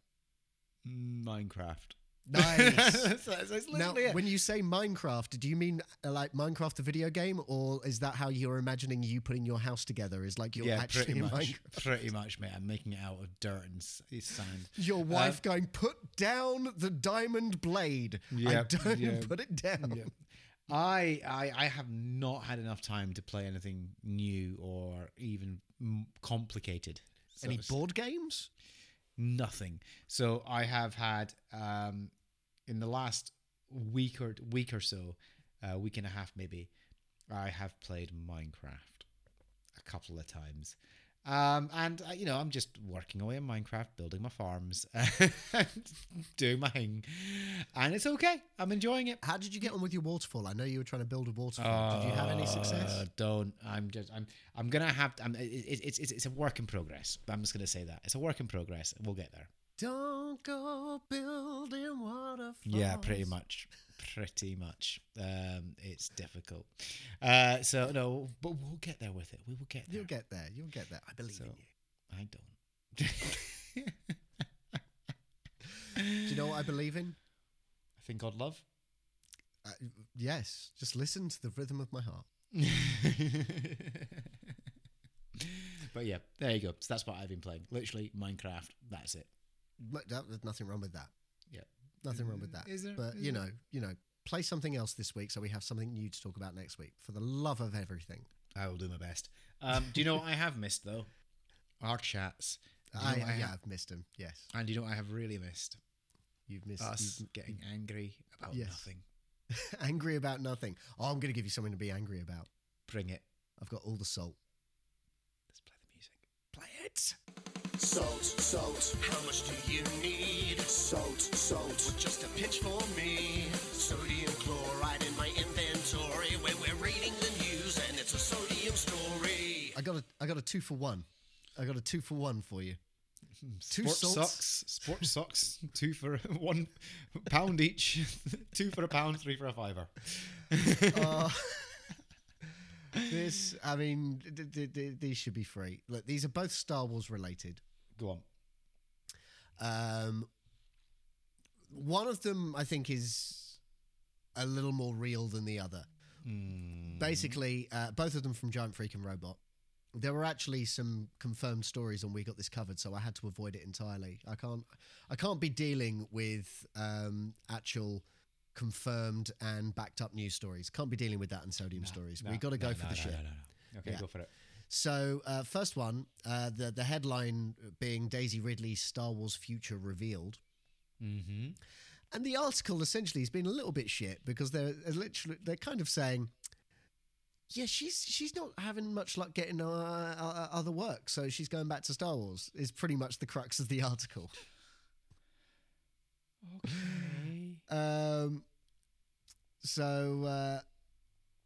Minecraft. Nice. so, now, it. when you say Minecraft, do you mean uh, like Minecraft the video game, or is that how you're imagining you putting your house together? Is like you're yeah, actually pretty much. Minecraft? Pretty much, mate. I'm making it out of dirt and sand. Your wife going, put down the diamond blade. I don't yeah, put it down. Yeah. I, I I have not had enough time to play anything new or even complicated. So Any board games? Nothing. So I have had um, in the last week or week or so, a week and a half maybe, I have played Minecraft a couple of times. Um, and uh, you know, I'm just working away in Minecraft, building my farms, doing my thing, and it's okay. I'm enjoying it. How did you get on with your waterfall? I know you were trying to build a waterfall. did you have any success? Uh, Don't. I'm just. I'm. I'm gonna have. I'm, it, it, it's. It's. It's a work in progress. I'm just gonna say that it's a work in progress. We'll get there. Don't go building waterfalls. Yeah, pretty much. Pretty much. Um, it's difficult. Uh, so no, but we'll get there with it. We will get there. You'll get there. You'll get there. I believe So- in you. I don't. Do you know what I believe in? I think God love. Uh, yes. Just listen to the rhythm of my heart. but yeah, there you go. So that's what I've been playing. Literally Minecraft. That's it. There's nothing wrong with that. Yeah. Nothing wrong with that. Is there? But Is you there? know, you know, play something else this week so we have something new to talk about next week. For the love of everything. I will do my best. Um, do you know what I have missed though? our chats. You I, know I yeah, have- I've missed them. Yes, and you know what I have really missed you've missed. us you've- getting angry about Yes. nothing. angry about nothing. Oh, I'm going to give you something to be angry about. Bring it. I've got all the salt. Let's play the music. Play it. Salt, salt, how much do you need? Salt, salt, just a pinch for me. Sodium chloride in my inventory when we're reading the news and it's a sodium story. I got a I got a two for one. I got a two for one for you. Two Sports salts. socks. Sports socks. Two for one pound each. two for a pound. Three for a fiver. Uh, this, I mean, th- th- th- these should be free. Look, these are both Star Wars related. Go on. Um, one of them, I think, is a little more real than the other. Basically, uh, both of them from Giant Freaking Robot. There were actually some confirmed stories on We Got This Covered, so I had to avoid it entirely. I can't, I can't be dealing with um, actual confirmed and backed up news stories. Can't be dealing with that in Sodium stories. we got to go for no, the no, shit. No, no, no. Okay, Yeah. go for it. So, uh, first one, uh, the the headline being Daisy Ridley's Star Wars future revealed, Mm-hmm. and the article essentially has been a little bit shit because they're literally they're kind of saying, yeah, she's she's not having much luck getting uh, uh, other work, so she's going back to Star Wars. Is pretty much the crux of the article. Okay. Um, so, uh,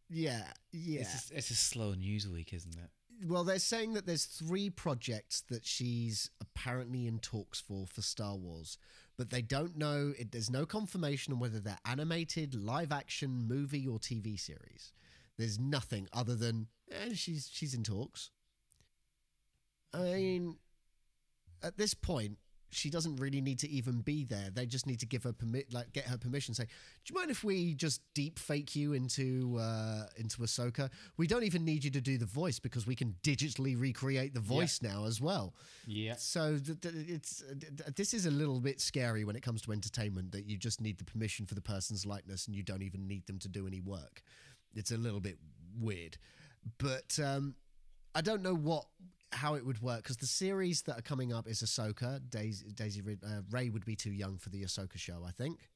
yeah, yeah. It's, a, it's a slow news week, isn't it? Well, they're saying that there's three projects that she's apparently in talks for for Star Wars, but they don't know. It, there's no confirmation on whether they're animated, live action, movie, or TV series. There's nothing other than eh, she's she's in talks. I mean, at this point, she doesn't really need to even be there. They just need to give her permit, like get her permission. Say, do you mind if we just deep fake you into uh, into Ahsoka? We don't even need you to do the voice because we can digitally recreate the voice now as well. Yeah. So th- th- it's uh, th- this is a little bit scary when it comes to entertainment that you just need the permission for the person's likeness and you don't even need them to do any work. It's a little bit weird, but um, I don't know what how it would work because the series that are coming up is Ahsoka. Daisy, Daisy uh, Rey would be too young for the Ahsoka show, I think,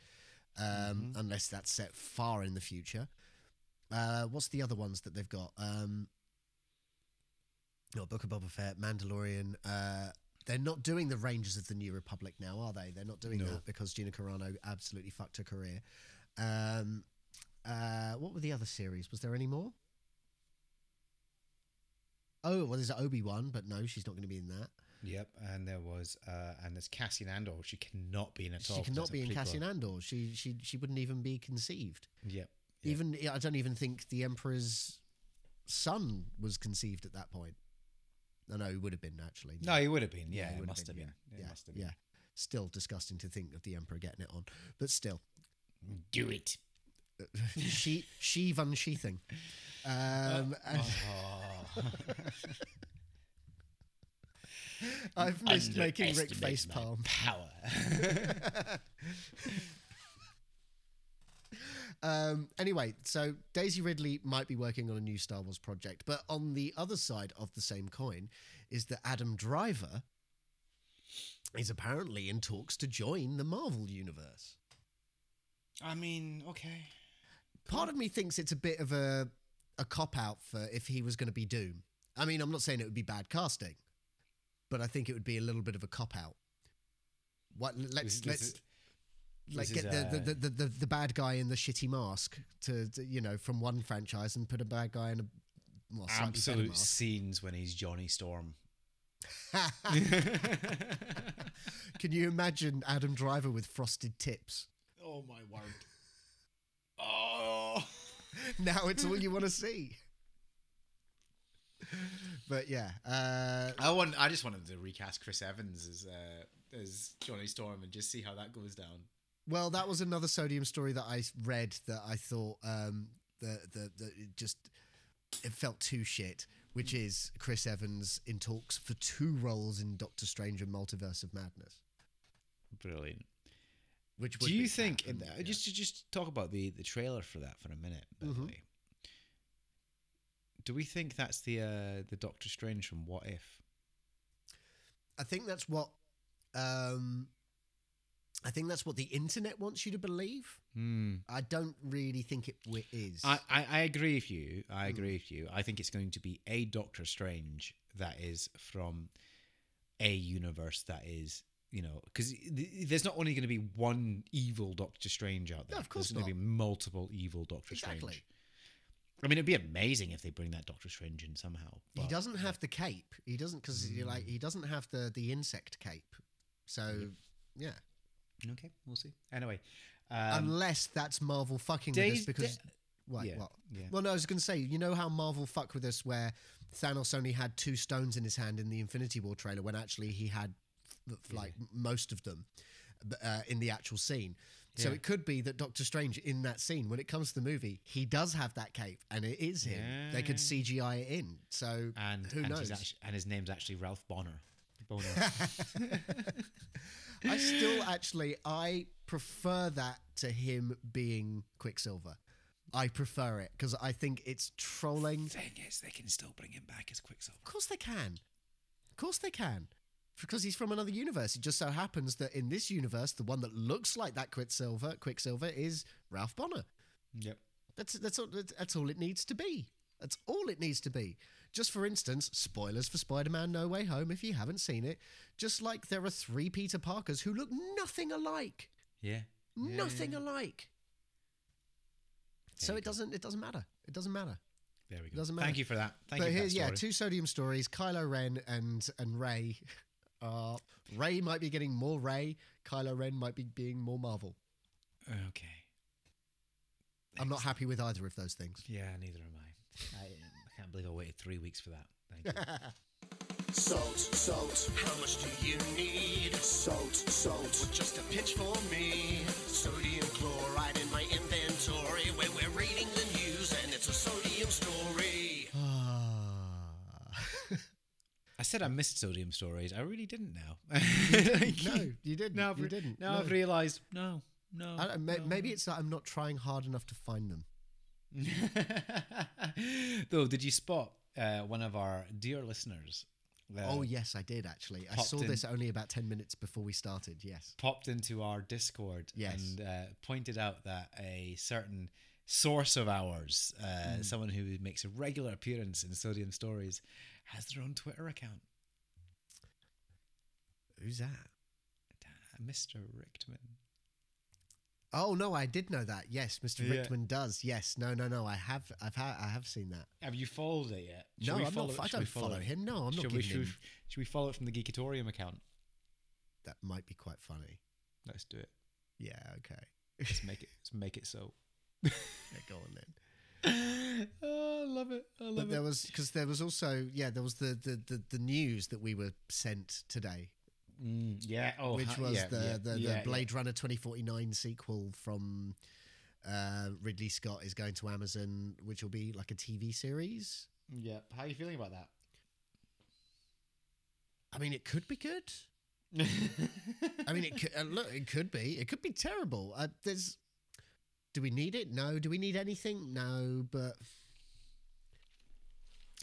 um, unless that's set far in the future. Uh, what's the other ones that they've got? Um, no, Book of Boba Fett, Mandalorian. Uh, they're not doing the Rangers of the New Republic now, are they? They're not doing No. that because Gina Carano absolutely fucked her career. Um, uh, what were the other series? Was there any more? Oh, well, there's Obi Wan, but no, she's not going to be in that. Yep. And there was, uh, and there's Cassian Andor. She cannot be in at all. She cannot be in. Cassian Andor. She she she wouldn't even be conceived. Yep. Even I don't even think the Emperor's son was conceived at that point. No, no, he would have been actually. No, he would have been. Yeah, he it must have been. Yeah, It yeah, must have been. yeah. Still disgusting to think of the Emperor getting it on, but still, Do it. she sheave unsheathing. Um, and Oh. I've missed making Rik face palm. Power. Um, anyway, so Daisy Ridley might be working on a new Star Wars project, but on the other side of the same coin is that Adam Driver is apparently in talks to join the Marvel universe. I mean, okay. Part of me thinks it's a bit of a a cop out for if he was going to be Doom. I mean, I'm not saying it would be bad casting, but I think it would be a little bit of a cop out. What let's This- this let's is- like this get is, the, uh, the, the, the the bad guy in the shitty mask to, to you know from one franchise and put a bad guy in a well, Absolute mask. scenes when he's Johnny Storm. Can you imagine Adam Driver with frosted tips? Oh my word. Oh. Now it's all you want to see. But yeah, uh, I want. I just wanted to recast Chris Evans as uh, as Johnny Storm and just see how that goes down. well, that was another sodium story that I read that I thought um, the, the the it just it felt too shit. Which is Chris Evans in talks for two roles in Doctor Strange and Multiverse of Madness. Brilliant. Which Do you be think fab, uh, just to just talk about the the trailer for that for a minute? By Mhm. way, do we think that's the uh, the Doctor Strange from What If? I think that's what um, I think that's what the internet wants you to believe. I don't really think it wi- is. I, I, I agree with you. I agree with you. I think it's going to be a Doctor Strange that is from a universe that is, you know, because th- there's not only going to be one evil Doctor Strange out there. No, of course There's going to be multiple evil Doctor Exactly. Strange. I mean, it'd be amazing if they bring that Doctor Strange in somehow. he doesn't have the cape. He doesn't because like he doesn't have the the insect cape. So yeah, Okay, we'll see. Anyway, um, unless that's Marvel fucking with us because. Da- What? Yeah, What? yeah. Well, no, I was going to say, you know how Marvel fucked with us where Thanos only had two stones in his hand in the Infinity War trailer when actually he had like most of them uh, in the actual scene. So Yeah. it could be that Doctor Strange in that scene, when it comes to the movie, he does have that cape and it is him. They could CGI it in. So and who and, knows? Actually, and his name's actually Ralph Bohner. Bohner. I still actually I prefer that to him being Quicksilver. I prefer it because I think it's trolling. Thing is, they can still bring him back as Quicksilver. Of course they can. Of course they can. Because he's from another universe. It just so happens that in this universe, the one that looks like that Quicksilver, Quicksilver is Ralph Bohner. Yep. That's that's all, that's- that's all it needs to be. That's all it needs to be. Just for instance, spoilers for Spider-Man: No Way Home if you haven't seen it. Just like there are three Peter Parkers who look nothing alike, Yeah. nothing alike. so you it doesn't it doesn't matter. It doesn't matter. There we go. Doesn't Thank matter. you for that. Thank but you. for here's that yeah, two sodium stories. Kylo Ren and and Rey. Uh, Rey might be getting more Rey. Kylo Ren might be being more Marvel. Okay. I'm not happy with either of those things. Yeah, neither am I. I, I can't believe I waited three weeks for that. Thank you. Salt, salt, how much do you need? Salt, salt, just a pinch for me. Sodium chloride said I missed sodium stories. I really didn't now. no, you didn't. Now I've, you didn't. Now no. I've realised. No, no. I no. Maybe it's that I'm not trying hard enough to find them. Though, did you spot uh, one of our dear listeners? uh, oh yes, I did actually. I saw in- this only about ten minutes before we started. Yes. popped into our Discord Yes. and uh, pointed out that a certain source of ours, uh, someone who makes a regular appearance in Sodium Stories, has their own Twitter account. Who's that? Uh, Mr. Richtman. Oh no, I did know that. Yes, Mr. Yeah. Richtman does. Yes. No, no, no. I have. I've had. I have seen that. Have you followed it yet? No, we I'm follow not. it? I don't follow it? him. No, I'm not should we, giving should, we, should we follow it from the Geekatorium account? That might be quite funny. Let's do it. Yeah. Okay. Let's make it. Let's make it so. yeah, go on then. oh, I love it. I love But there it. was because there was also yeah there was the, the the the news that we were sent today, Mm, yeah. Oh, which was yeah, the yeah, the, yeah, the Blade Runner 2049 sequel from uh, Ridley Scott is going to Amazon, which will be like a TV series. Yeah. yeah. How are you feeling about that? I mean, it could be good. I mean, it could, uh, look, it could be. It could be terrible. Uh, there's. Do we need it? No. Do we need anything? No. But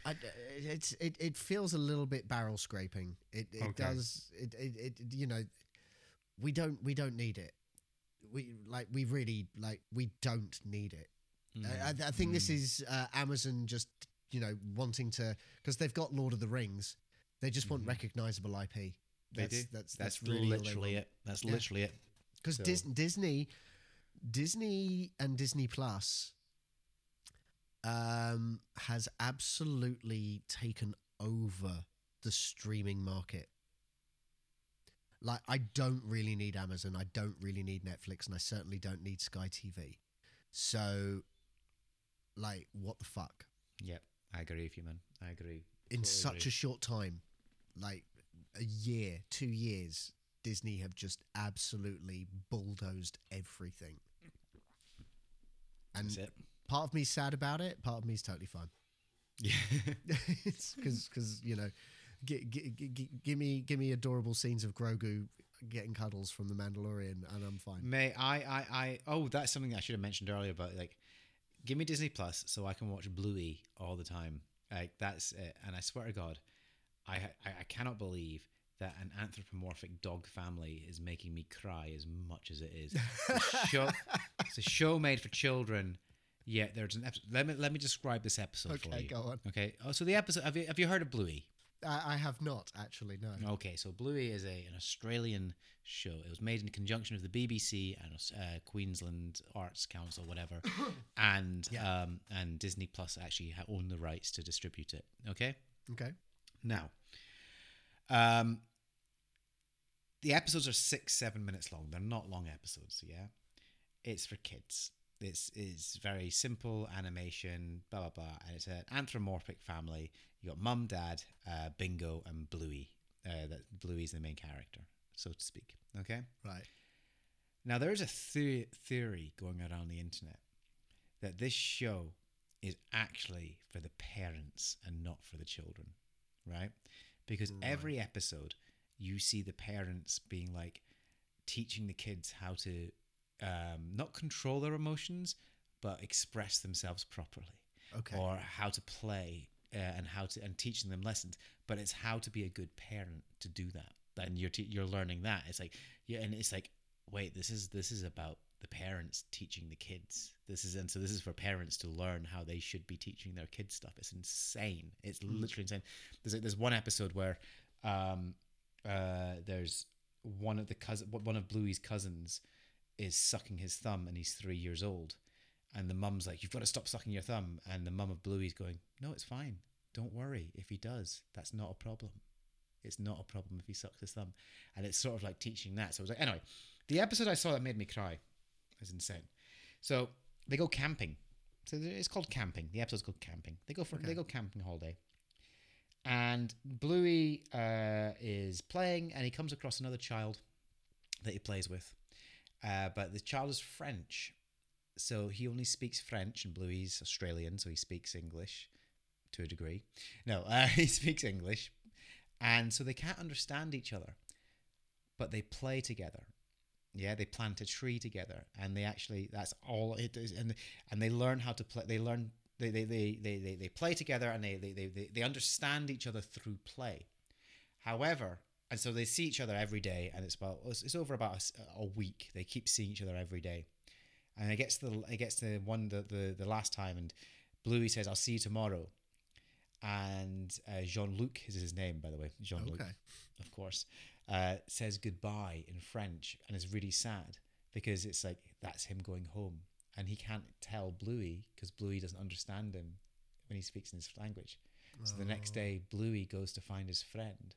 I, it's it, it feels a little bit barrel scraping. It it Okay. does. It, it it you know, we don't we don't need it. We like we really like we don't need it. Mm. I, I- I think this mm. is uh, Amazon just you know wanting to because they've got Lord of the Rings. They just want mm-hmm. recognizable IP. They That's, do. That's That's, that's, really literally it. That's literally it. Because So- Dis- Disney, Disney and Disney Plus, um, has absolutely taken over the streaming market. Like, I don't really need Amazon. I don't really need Netflix, and I certainly don't need Sky TV. So, like, what the fuck? Yep. I agree with you, man. I agree. in Totally such agree. a short time, like a year, two years, Disney have just absolutely bulldozed everything. And part of me's sad about it. Part of me's totally fine. Yeah. it's because you know, gi- gi- gi- give me give me adorable scenes of Grogu getting cuddles from the Mandalorian, and I'm fine. May I, I, I, oh, that's something I should have mentioned earlier, but like, give me Disney Plus so I can watch Bluey all the time. Like, that's it. And I swear to God, I, I, I cannot believe that an anthropomorphic dog family is making me cry as much as it is. It's a show, it's a show made for children. Yet there's an episode. Let me let me describe this episode for you. Okay, go on. Okay. Oh, so the episode. Have you have you heard of Bluey? I, I have not actually. No. Okay, so Bluey is a an Australian show. It was made in conjunction with the BBC and uh, Queensland Arts Council, whatever, and um, and Disney Plus actually own the rights to distribute it. Okay, Okay. now, um, the episodes are six seven minutes long. They're not long episodes. Yeah, it's for kids. It's is very simple animation, blah blah blah, and it's an anthropomorphic family. You got mum, dad, uh, Bingo, and Bluey. Uh, that Bluey's the main character, so to speak. Okay. Right. Now there is a the- theory going around the internet that this show is actually for the parents and not for the children, right? Because every episode you see the parents being like teaching the kids how to um, not control their emotions but express themselves properly. Okay. or how to play uh, and how to and teaching them lessons. But it's how to be a good parent to do that. And you're te- you're learning that. It's like yeah and it's like wait this is this is about the parents teaching the kids. This is and so this is for parents to learn how they should be teaching their kids stuff. It's insane. It's literally insane. There's there's one episode where um uh there's one of the cousin one of bluey's cousins is sucking his thumb and he's three years old and the mum's like, You've got to stop sucking your thumb. And the mum of Bluey's going, No, it's fine. Don't worry. If he does, that's not a problem. It's not a problem if he sucks his thumb. And it's sort of like teaching that. So I was like, Anyway, the episode I saw that made me cry is insane. So they go camping. So it's called camping. The episode's called camping. They go for they go camping holiday. And Bluey uh, is playing, and he comes across another child that he plays with. Uh, but the child is French, so he only speaks French, and Bluey's Australian, so he speaks English to a degree. No, uh, he speaks English, and so they can't understand each other, but they play together. Yeah, they plant a tree together, and they actually that's all it is, and and they learn how to play. They learn they they they they, they, they play together, and they, they they they understand each other through play. However, and so they see each other every day, and it's about it's, over about a week. They keep seeing each other every day, and it gets to the it gets to one the the, the last time, and Bluey says, "I'll see you tomorrow," and uh, Jean Luc is his name, by the way. Jean Luc, Okay. of course, uh, says goodbye in French, and is really sad because it's like that's him going home, and he can't tell Bluey because Bluey doesn't understand him when he speaks in his language. So the next day, Bluey goes to find his friend,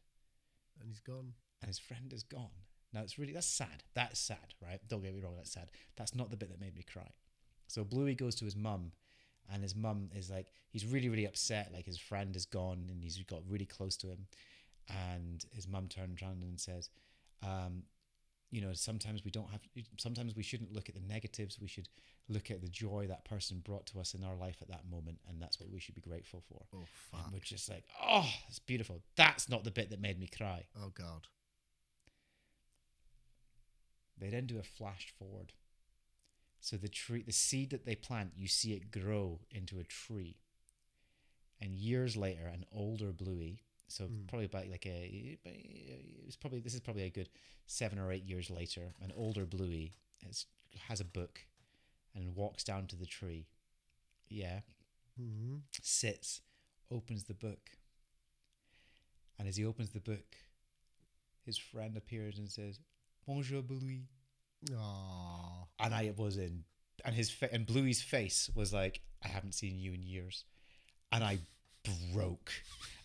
And he's gone. and his friend is gone. Now it's really that's sad. That's sad, right? Don't get me wrong, that's sad. That's not the bit that made me cry. So Bluey goes to his mum, and his mum is like, he's really, really upset. Like his friend is gone, and he's got really close to him. And his mum turns around and says, um, you know, sometimes we don't have. Sometimes we shouldn't look at the negatives. We should look at the joy that person brought to us in our life at that moment, and that's what we should be grateful for. Oh And fuck. we're just like, oh, it's beautiful. That's not the bit that made me cry. Oh god. They then do a flash forward. So the tree, the seed that they plant, you see it grow into a tree. And years later, an older Bluey, so probably about like a, it was probably this is probably a good seven or eight years later, an older Bluey has has a book, and walks down to the tree. Yeah, hmm sits, opens the book, and as he opens the book, his friend appears and says, "Bonjour, Bluey." Oh. and I was in, and his fa- and Bluey's face was like, I haven't seen you in years, and I broke.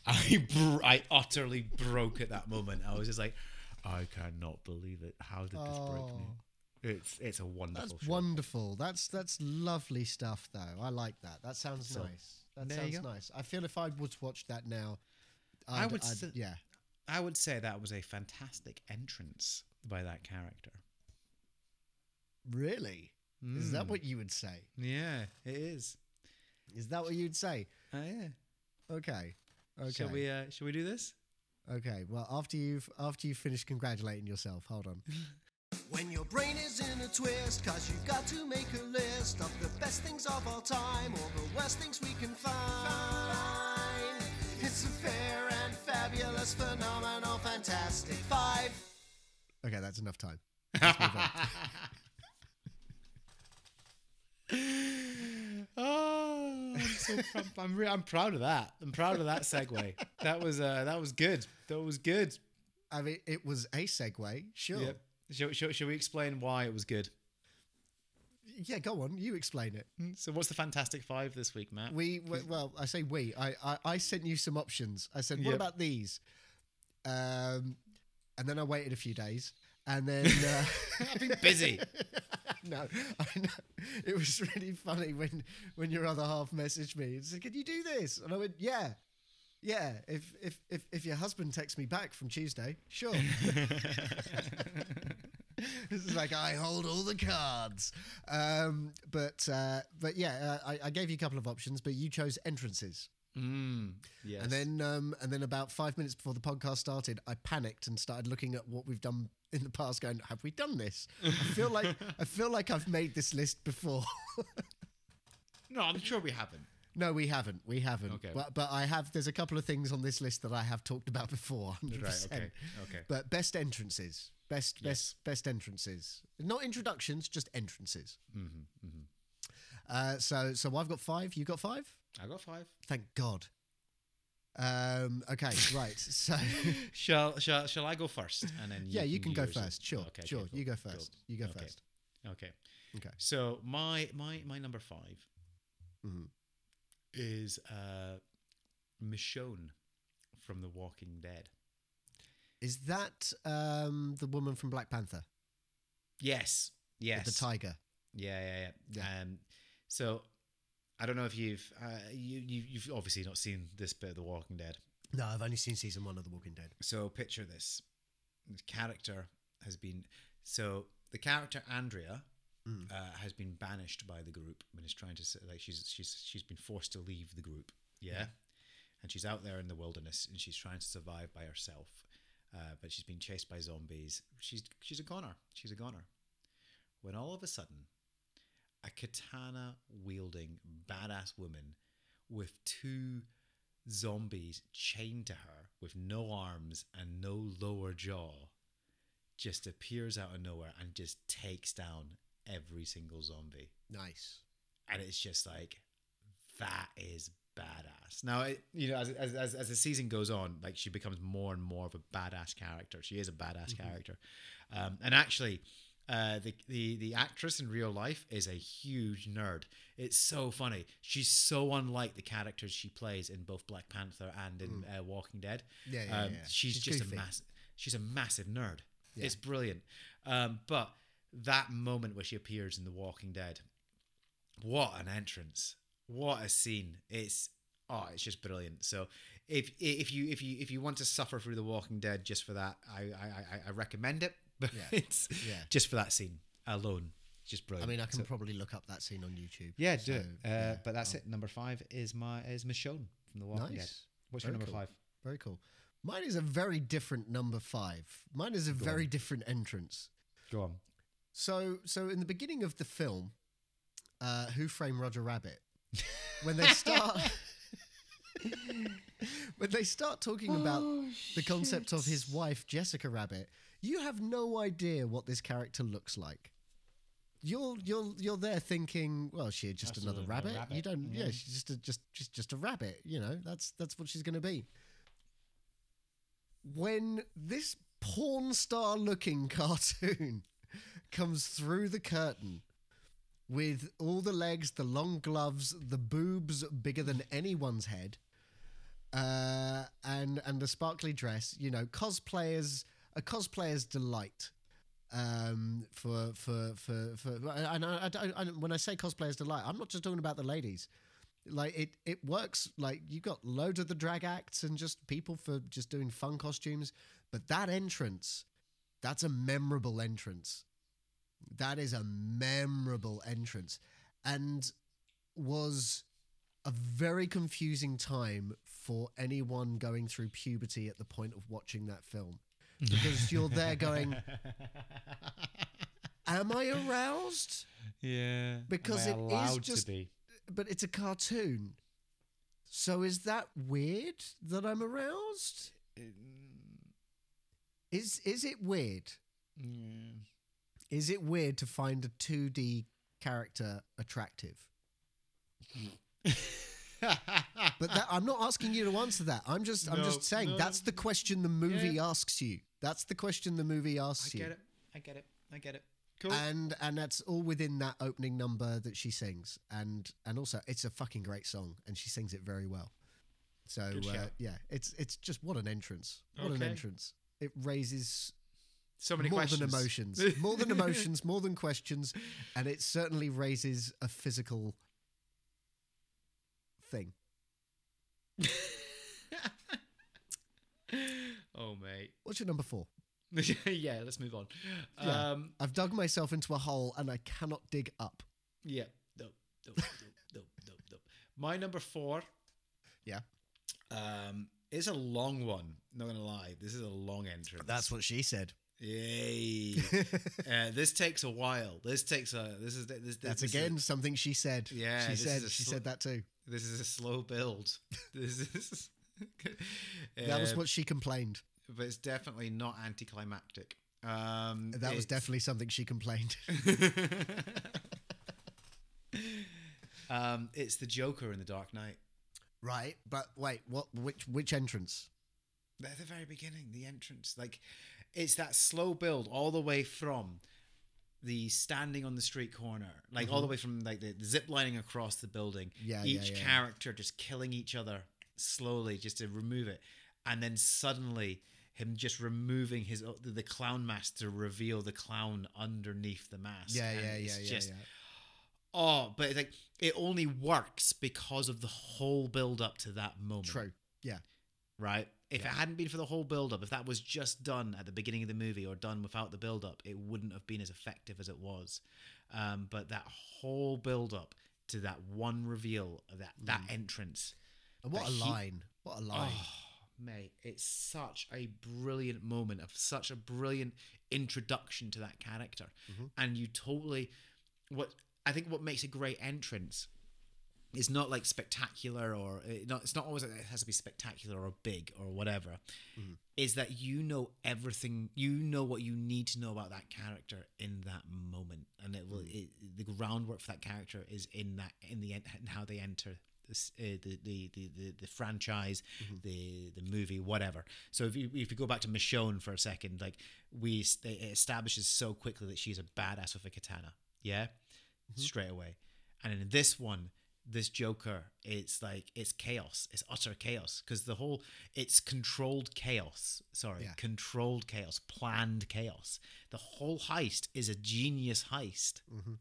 I br- I utterly broke at that moment. I was just like, I cannot believe it. How did this break me? It's it's a wonderful. That's show. wonderful. That's that's lovely stuff, though. I like that. That sounds So, nice. That there you sounds go. nice. I feel if I to watch that now, I I'd- would I'd- s- yeah. I would say that was a fantastic entrance by that character. Really? Is that Mm. what you would say? Yeah, it is. Is that what you'd say? Oh yeah. Okay. Okay. Shall we? Uh, shall we do this? Okay. Well, after you've after you finish congratulating yourself, hold on. When your brain is in a twist, cause you've got to make a list of the best things of all time, or the worst things we can find. It's a fair and fabulous, phenomenal, fantastic Okay, that's enough time. Let's move on. oh, I'm, I'm, I'm, re- I'm proud of that. I'm proud of that segue. That was uh, that was good. That was good. I mean, it was a segue, sure. Yep. Shall, shall, shall we explain why it was good? Yeah, go on. You explain it. So, what's the Fantastic Five this week, Matt? We well, I say we. I, I I sent you some options. I said, what Yep. about these? Um, and then I waited a few days, and then uh, I've been busy. no, I know. it was really funny when when your other half messaged me and said, "Can you do this?" And I went, "Yeah." Yeah, if if if if your husband texts me back from Tuesday, sure. this is like I hold all the cards. Um, but uh, but yeah, uh, I, I gave you a couple of options, but you chose entrances. Mm, yes. And then um, and then about five minutes before the podcast started, I panicked and started looking at what we've done in the past, going, "Have we done this?" I feel like I feel like I've made this list before. no, I'm sure we haven't. no, we haven't. We haven't. Okay. But but I have. There's a couple of things on this list that I have talked about before. 100%. Right. Okay. Okay. But best entrances, best Yes. best best entrances, not introductions, just entrances. Mm-hmm, mm-hmm. Uh, so so I've got five. You got five. I got five. Thank God. Um, okay, right. So Shall shall shall I go first? And then yeah, you can do go first. Sure, Okay, sure. okay, You cool, go cool. first. You go Okay. first. Okay. Okay. So my my my number 5 Mhm. is uh, Michonne from The Walking Dead. Is that um, the woman from Black Panther? Yes. Yes. With the tiger. Yeah, yeah, yeah. Yeah. Um, so I don't know if you've uh, you, you you've obviously not seen this bit of The Walking Dead. No, I've only seen season one of The Walking Dead. So picture this: the character has been so the character Andrea Mm. uh, has been banished by the group and is trying to like she's she's she's been forced to leave the group. Yeah. And she's out there in the wilderness and she's trying to survive by herself. Uh, but she's been chased by zombies. She's she's a goner. She's a goner. When all of a sudden, a katana wielding badass woman with two zombies chained to her with no arms and no lower jaw just appears out of nowhere and just takes down every single zombie Nice. and it's just like that is badass. Now, it, you know, as, as as as the season goes on, like she becomes more and more of a badass character. She is a badass character, um, and actually. Uh, the, the the actress in real life is a huge nerd. It's so funny. She's so unlike the characters she plays in both Black Panther and in uh, Walking Dead. Yeah, yeah, um, yeah. She's, She's just goofy. a mass. She's a massive nerd. Yeah. It's brilliant. Um, but that moment where she appears in The Walking Dead, what an entrance! What a scene! It's oh, it's just brilliant. So if if you if you if you want to suffer through The Walking Dead just for that, I, I- I recommend it. But Yeah. it's Yeah. just for that scene alone, just just I mean, I can So- probably look up that scene on YouTube. yeah, do So, it. Uh, yeah, but that's I'll- it. Number five is my is Michonne from The Walking Dead. Nice. What's Very your number cool. five? Very cool. Mine is a very different number five. Mine is a very different entrance. Go on. So, so in the beginning of the film, uh, Who Framed Roger Rabbit, when they start, when they start talking about the concept of his wife Jessica Rabbit, you have no idea what this character looks like. You're you're you're there thinking, well, she's just That's another a- a rabbit. rabbit, You don't, yeah, yeah. she's just a, just just just a rabbit. You know, that's that's what she's going to be. When this porn star looking cartoon comes through the curtain with all the legs, the long gloves, the boobs bigger than anyone's head, uh, and and the sparkly dress. You know, cosplayers a cosplayer's delight. Um, for for for for, and I, I, I, when I say cosplayer's delight, I'm not just talking about the ladies. Like it, it works. Like you got loads of the drag acts and just people for just doing fun costumes. But that entrance, that's a memorable entrance. That is a memorable entrance, and was a very confusing time for anyone going through puberty at the point of watching that film because you're there going, "Am I aroused?" Yeah, Because Am I it is just- to be. But it's a cartoon. So is that weird that I'm aroused? Is is it weird? Is it weird to find a 2D character attractive? But that, I'm not asking you to answer that. I'm just I'm No, just saying no, that's the question the movie Yeah. asks you. That's the question the movie asks you. I get it. I get it. I get it. Cool. And and that's all within that opening number that she sings. And and also it's a fucking great song and she sings it very well. So uh, yeah, it's it's just what an entrance. What an entrance. It raises so many more questions. than emotions. more than emotions, more than questions, and it certainly raises a physical thing. oh, mate. What's your number four? yeah, let's move on. Yeah. Um, I've dug myself into a hole and I cannot dig up. yeah. Nope, nope, nope, nope, nope, nope. My number four Yeah. um, is a long one. Not going to lie. This is a long entrance. That's what she said. Yay. uh, this takes a while. This takes a. This is. This, this, That's this again Is, something she said. Yeah, she said she sl- said that too. this is a slow build. This is. That was Uh, what she complained. But it's definitely not anticlimactic. Um, That was definitely something she complained. um, it's the Joker in the Dark Knight. right, but wait, what? Which which entrance? At the very beginning, the entrance, like it's that slow build all the way from the standing on the street corner, like all the way from like the, the zip lining across the building. Mm-hmm. Yeah, yeah, each yeah. character just killing each other slowly, just to remove it, and then suddenly him just removing his the, the clown mask to reveal the clown underneath the mask. Yeah, and yeah, yeah, yeah, just- yeah. Oh, but it's like it only works because of the whole build up to that moment True. Yeah. right? If it hadn't been for the whole build up, if that was just done at the beginning of the movie or done without the build up, it wouldn't have been as effective as it was. Um, but that whole build up to that one reveal, of that that entrance, And what a he- line! What a line! oh mate, it's such a brilliant moment of such a brilliant introduction to that character, mm-hmm. and you totally what I think what makes a great entrance is not like spectacular or uh, not it's not always that it has to be spectacular or big or whatever. Mm-hmm. Is that you know everything you know what you need to know about that character in that moment. And it will mm. it, the groundwork for that character is in that in the en- in how they enter Uh, the, the, the the the franchise mm-hmm. the the movie whatever so if you if you go back to Michonne for a second like we it establishes so quickly that she's a badass with a katana yeah mm-hmm. straight away. And in this one, this Joker, it's like it's chaos. It's utter chaos because the whole it's controlled chaos. Sorry, Yeah. controlled chaos, planned chaos. The whole heist is a genius heist, mm-hmm.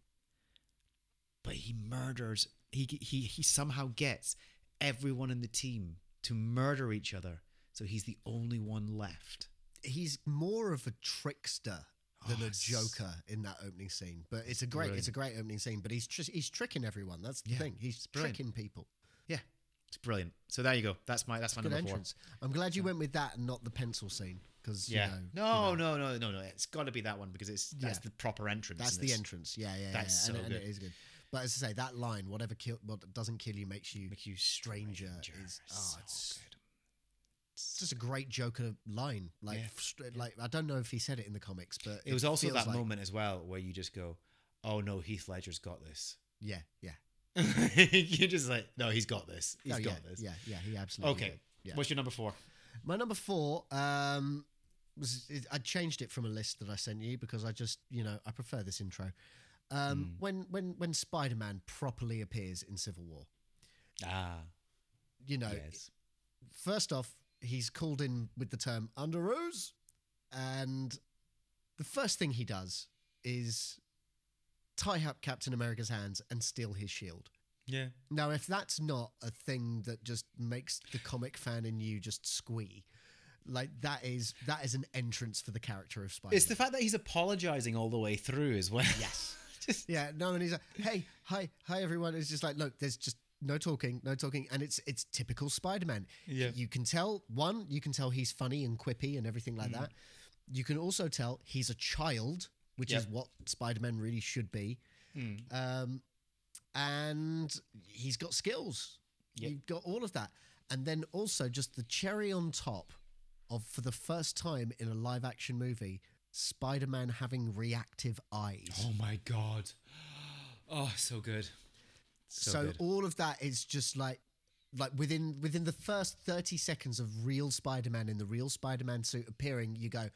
but he murders. He he he somehow gets everyone in the team to murder each other, so he's the only one left. He's more of a trickster than Oh, a joker in that opening scene. But it's a great, it's a great opening scene. But he's tr- he's tricking everyone. That's the Yeah, thing. He's tricking people. Yeah, it's brilliant. So there you go. That's my that's my Good number entrance. I'm glad you went with that and not the pencil scene because Yeah. you know, no, you know, no, no, no, no. It's got to be that one because it's that's Yeah. the proper entrance. that's the entrance. Yeah, yeah, That's yeah. so and, and it good. But as I say, that line, whatever kill, what doesn't kill you makes you Make you stranger, stranger. is oh, So it's good. it's just a great Joker line. Like, Yeah. str- like I don't know if he said it in the comics, but It was also that like- moment as well where you just go, "Oh no, Heath Ledger's got this." Yeah, yeah. You're just like, "No, he's got this. He's Oh, got yeah, this." Yeah, yeah, he absolutely. Okay. did. Yeah. What's your number four? My number four um, was it, I changed it from a list that I sent you because I just you know I prefer this intro. Um, Hmm. When when when Spider Man properly appears in Civil War, Ah, you know, yes. first off, he's called in with the term Underoos, and the first thing he does is tie up Captain America's hands and steal his shield. Yeah. Now, if that's not a thing that just makes the comic fan in you just squee, like that is that is an entrance for the character of Spider. It's the fact that he's apologizing all the way through as well. yes, yeah. No, and he's like, "Hey, hi, hi, everyone." It's just like, look, there's just no talking, no talking, and it's it's typical Spider-Man. Yeah. you can tell one, you can tell he's funny and quippy and everything like that. You can also tell he's a child, which is what Spider-Man really should be. Um, and he's got skills. Yep. You've got all of that, and then also just the cherry on top of for the first time in a live action movie, Spider-Man having reactive eyes. Oh my god. Oh, so good. So, so good. all of that is just like like within within the first 30 seconds of real Spider-Man in the real Spider-Man suit appearing, you go,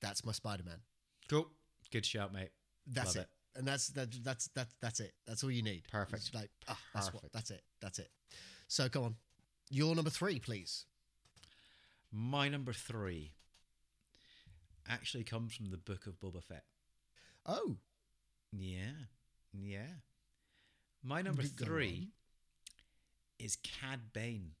That's my Spider-Man. cool. Good shout, mate. That's Love it. And that's that, that's that's that's it. That's all you need. Perfect. It's like ah, that's what that's it. That's it. So come on. Your number three, please. My number three actually comes from the book of Boba Fett. Oh, Yeah. Yeah. My number three is Cad Bane.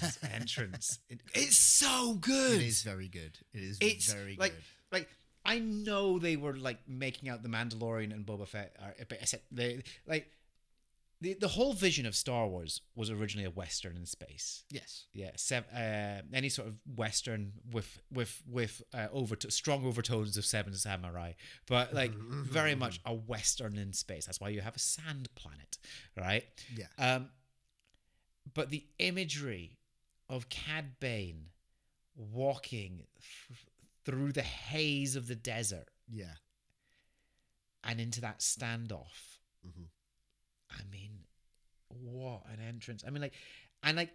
His entrance. It- it's so good. it is very good. It is It's very like good. like I know they were like making out the Mandalorian and Boba Fett are but I said they like the the whole vision of Star Wars was originally a western in space. Yes. Yeah, sev- uh, any sort of western with with with uh, over strong overtones of Seven Samurai, but like very much a western in space. That's why you have a sand planet, right? Yeah. Um, but the imagery of Cad Bane walking th- through the haze of the desert Yeah. and into that standoff. Mhm. I mean, what an entrance! I mean, like, and like,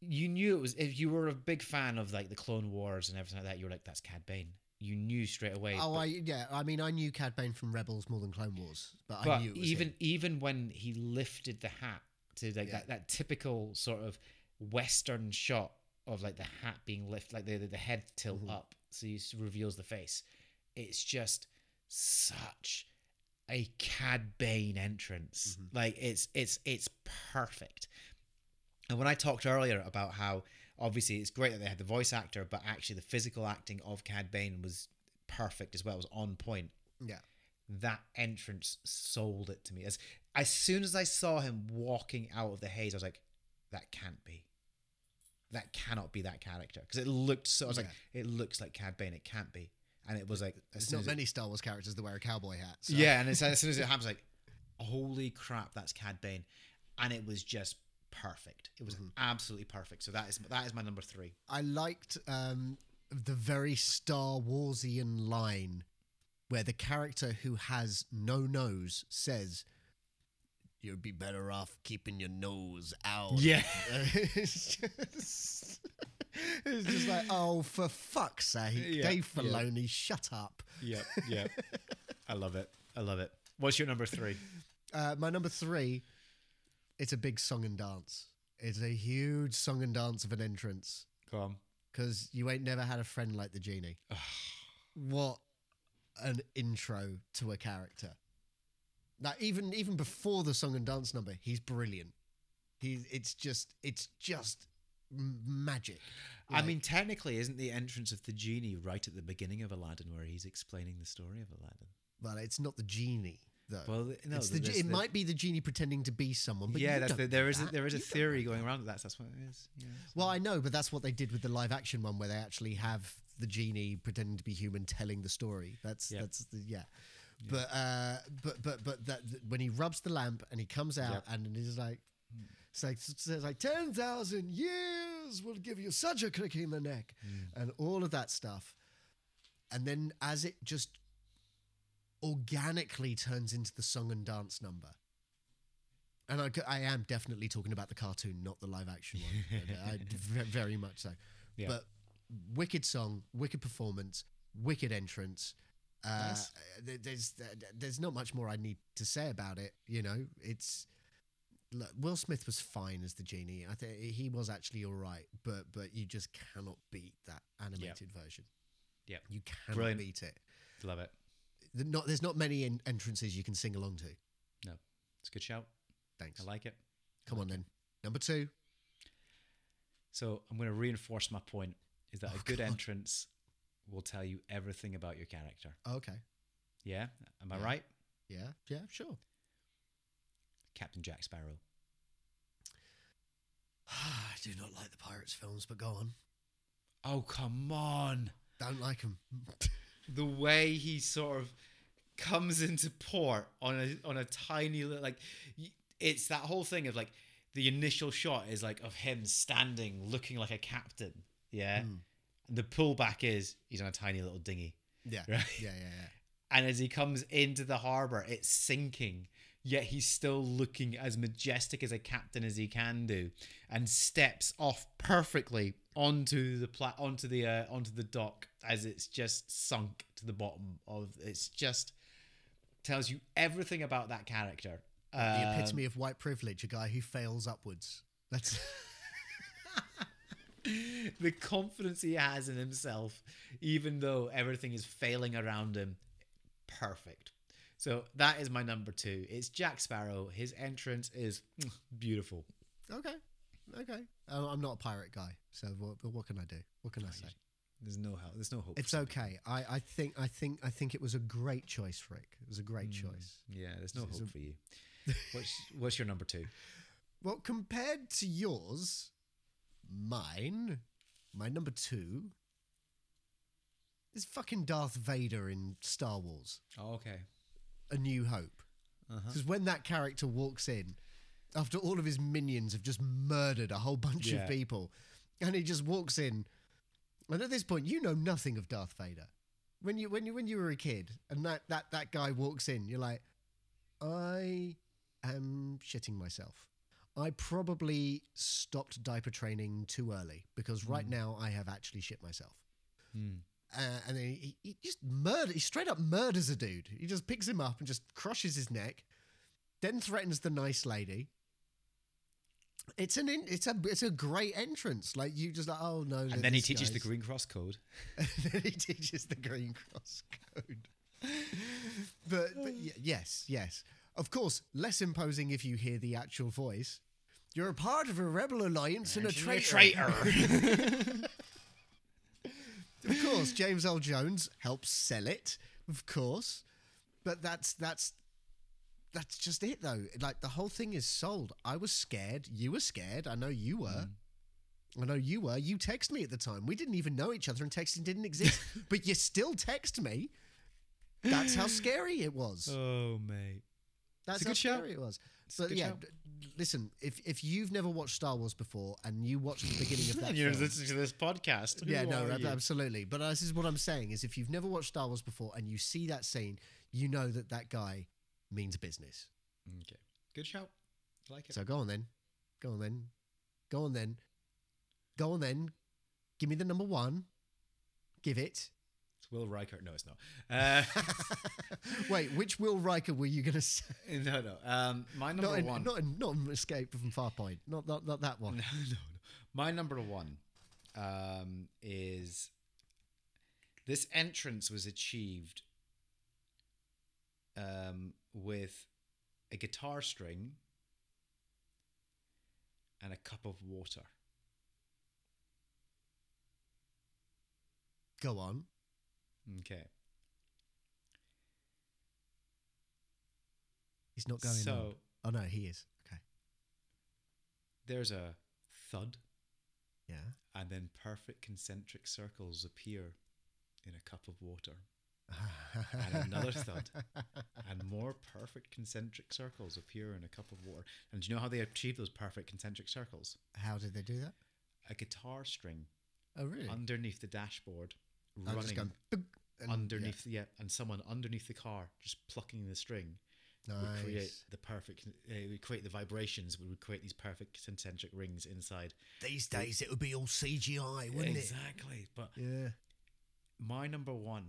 you knew it was if you were a big fan of like the Clone Wars and everything like that. You were like, that's Cad Bane. You knew straight away. Oh, but, I yeah. I mean, I knew Cad Bane from Rebels more than Clone Wars, but, I knew it was even him. even when he lifted the hat to like Yeah. that, that typical sort of western shot of like the hat being lifted, like the the, the head tilt Mm-hmm. up, so he reveals the face. It's just such a Cad Bane entrance. Mm-hmm. Like it's it's it's perfect. And when I talked earlier about how obviously it's great that they had the voice actor, but actually the physical acting of Cad Bane was perfect as well. It was on point Yeah. that entrance sold it to me. As as soon as I saw him walking out of the haze, I was like, that can't be. That cannot be that character because it looked so. I was like, it looks like Cad Bane. It can't be. And it was like, as There's soon not as it- many Star Wars characters that wear a cowboy hat. So. yeah, and it's, as soon as it happens, like, holy crap, that's Cad Bane, and it was just perfect. It was Mm-hmm. absolutely perfect. So that is that is my number three. I liked um, the very Star Warsian line where the character who has no nose says, "You'd be better off keeping your nose out." Yeah. it's, just, it's just like, oh, for fuck's sake, Yeah, Dave yeah. Filoni, shut up. Yep, yep. I love it. I love it. What's your number three? Uh, my number three, it's a big song and dance. It's a huge song and dance of an entrance. Go on. because you ain't never had a friend like the genie. what an intro to a character! Now, even even before the song and dance number, he's brilliant. He, it's just it's just magic. I mean, technically, isn't the entrance of the genie right at the beginning of Aladdin, where he's explaining the story of Aladdin? well, it's not the genie though. Well, no, it's the, it might be the genie pretending to be someone, but yeah, you that's don't the, there is a, that. there is a You don't theory going around that that's that's what it is. Yeah. Well, I know, but that's what they did with the live action one, where they actually have the genie pretending to be human telling the story. That's Yep. that's the yeah. But uh, but but but that that- when he rubs the lamp and he comes out Yep. and he's like, it's like it says like ten thousand years will give you such a kick in the neck, Mm. and all of that stuff, and then as it just organically turns into the song and dance number. And I, I am definitely talking about the cartoon, not the live action one. I, very much so. Yeah. But wicked song, wicked performance, wicked entrance. Uh, Nice. there's there's not much more I need to say about it. You know, it's look, Will Smith was fine as the genie. I think he was actually all right, but but you just cannot beat that animated version. Yeah, You cannot Brilliant. beat it. Love it. Not, there's not many en- entrances you can sing along to. No, it's a good shout. Thanks. I like it. Come on then. Number two. So I'm going to reinforce my point: is that Oh, a good God. entrance will tell you everything about your character. Okay. Yeah, am I Yeah. right? Yeah. Yeah. Sure. Captain Jack Sparrow. I do not like the Pirates films, but go on. Oh come on! Don't like them. the way he sort of comes into port on a on a tiny little like it's that whole thing of like the initial shot is like of him standing looking like a captain yeah Hmm. and the pullback is he's on a tiny little dinghy Yeah. Right. Yeah, yeah, yeah. And as he comes into the harbor, it's sinking. Yet he's still looking as majestic as a captain as he can do, and steps off perfectly onto the pla- onto the uh, onto the dock as it's just sunk to the bottom of. It's just tells you everything about that character. The Um, epitome of white privilege, a guy who fails upwards. That's the confidence he has in himself, even though everything is failing around him, perfect. So that is my number two. It's Jack Sparrow. His entrance is mm, beautiful. okay. Okay. Uh, I'm not a pirate guy, so what, but what can I do? What can I say? There's no help. There's no hope. It's okay. I, I think I think I think it was a great choice, Rik. It was a great choice. Yeah, there's no It's hope a- for you. What's What's your number two? Well, compared to yours, mine, my number two is fucking Darth Vader in Star Wars: Oh, okay. A New Hope. Uh-huh. Because when that character walks in, after all of his minions have just murdered a whole bunch Yeah. of people, and he just walks in, and at this point, you know nothing of Darth Vader. When you when you when you were a kid, and that that that guy walks in, you're like, I am shitting myself. I probably stopped diaper training too early because right now I have actually shit myself. Uh, and then he, he just murder. He straight up murders a dude. He just picks him up and just crushes his neck. Then threatens the nice lady. It's an in, it's a it's a great entrance. Like you just like oh no. And then he teaches the Green Cross code. then he teaches the Green Cross code. but but yes yes of course less imposing if you hear the actual voice. You're a part of a rebel alliance and a traitor. of course, James Earl Jones helps sell it. Of course, but that's that's that's just it though. Like the whole thing is sold. I was scared. You were scared. I know you were. Mm. I know you were. You text me at the time. We didn't even know each other, and texting didn't exist. but you still text me. That's how scary it was. Oh, mate. That's a how good show. scary it was. a But yeah, show. Listen. If if you've never watched Star Wars before and you watch the beginning of that, you're film, listening to this podcast. yeah, Who no, ab- absolutely. But uh, this is what I'm saying: is if you've never watched Star Wars before and you see that scene, you know that that guy means business. Okay. Good shout. I like it. So go on then, go on then, go on then, go on then. Give me the number one. Give it. It's Will Riker. No, it's not. Uh, Wait, which Will Riker were you going to say? no, no. Um, my number Not in, one. not in, not in Escape from Farpoint. Not not, not that one. no, no, no. My number one um, is this entrance was achieved um, with a guitar string and a cup of water. Go on. Okay. He's not going So- on. Oh no, he is. Okay. There's a thud, Yeah. and then perfect concentric circles appear in a cup of water. and another thud, and more perfect concentric circles appear in a cup of water. And do you know how they achieve those perfect concentric circles? How did they do that? A guitar string Oh really? underneath the dashboard, just running going, and- underneath, yeah. and someone underneath the car just plucking the string yeah. would create the perfect, uh, would create the vibrations, We would create these perfect concentric rings inside. These days it would be all CGI, wouldn't it? exactly, but? Yeah. my number one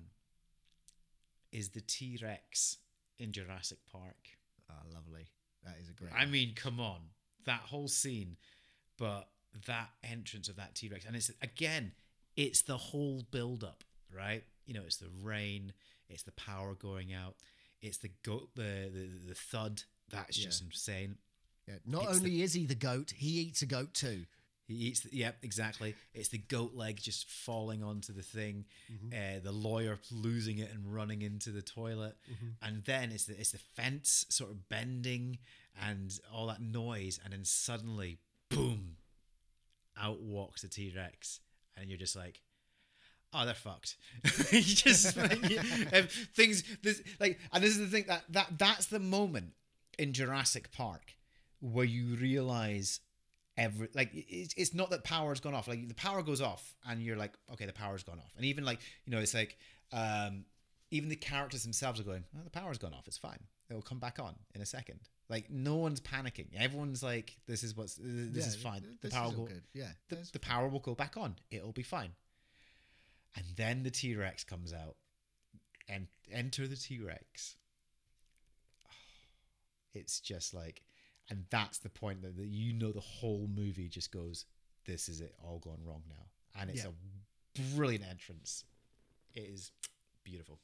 is the T Rex in Jurassic Park. Oh, lovely. That is a great. I mean, come on, that whole scene, but that entrance of that T Rex, and it's again, it's the whole build up, right? You know, it's the rain, it's the power going out, it's the goat, the the, the thud. That's just insane. yeah. Not it's the- only is he the goat, he eats a goat too. He eats, the, yep, exactly. It's the goat leg just falling onto the thing, Mm-hmm. uh, the lawyer losing it and running into the toilet, Mm-hmm. and then it's the it's the fence sort of bending and all that noise, and then suddenly, boom, out walks the T Rex, and you're just like, oh, they're fucked. you just like, you- if things this like, and this is the thing that that that's the moment in Jurassic Park where you realize every like it's, it's not that power's gone off. Like the power goes off and you're like okay the power's gone off. And even like you know it's like um even the characters themselves are going oh, the power's gone off. It's fine. It'll come back on in a second. Like no one's panicking. Everyone's like this is what's this is fine. the power will good. Yeah, the, the power will go back on. It'll be fine and then the t-rex comes out and enter the t-rex it's just like and that's the point that, that you know the whole movie just goes this is it all gone wrong now and it's Yeah. a brilliant entrance it is beautiful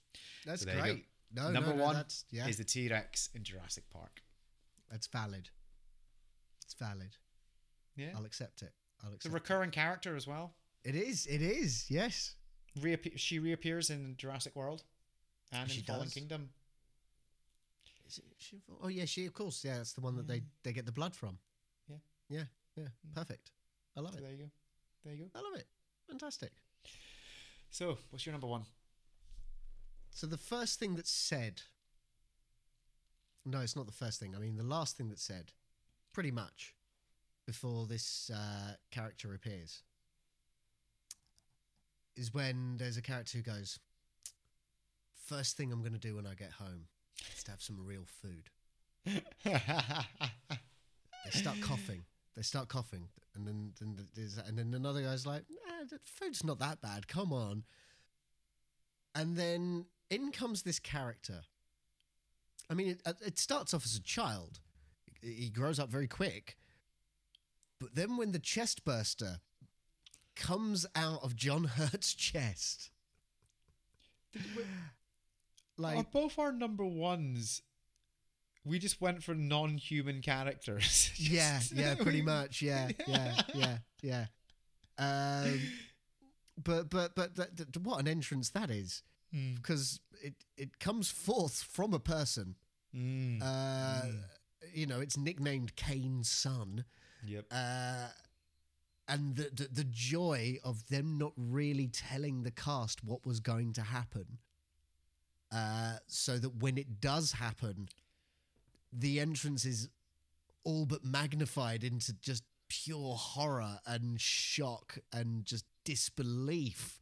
That's So there you go. great. No, number no, no, one yeah, is the t-rex in jurassic park that's valid. It's valid. yeah I'll accept it. I'll accept it's a recurring character as well it. It is. It is. Yes. Reappe- she reappears in jurassic world and She in fallen does. kingdom Is it she, oh yeah, she of course. Yeah, that's the one that they they get the blood from. Yeah. Yeah. Yeah. Perfect. I love so it. there you go there you go I love it. Fantastic. so what's your number one So the first thing that's said. No, it's not the first thing. I mean, the last thing that's said, pretty much, before this uh, character appears, is when there's a character who goes, First thing I'm going to do when I get home is to have some real food. They start coughing. They start coughing, and then, then there's, and then another guy's like, nah, the food's not that bad. Come on. And then in comes this character. I mean, it, uh, it starts off as a child. He grows up very quick. But then when the chest burster comes out of John Hurt's chest, like Are both our number ones. We just went for non-human characters. yeah, yeah, pretty much, yeah, yeah, yeah, yeah. Um, but but but th- th- what an entrance that is, Mm. because it it comes forth from a person. Mm. Uh, You know, it's nicknamed Kane's son, Yep. uh, and the, the the joy of them not really telling the cast what was going to happen, uh, so that when it does happen, the entrance is all but magnified into just pure horror and shock and just disbelief.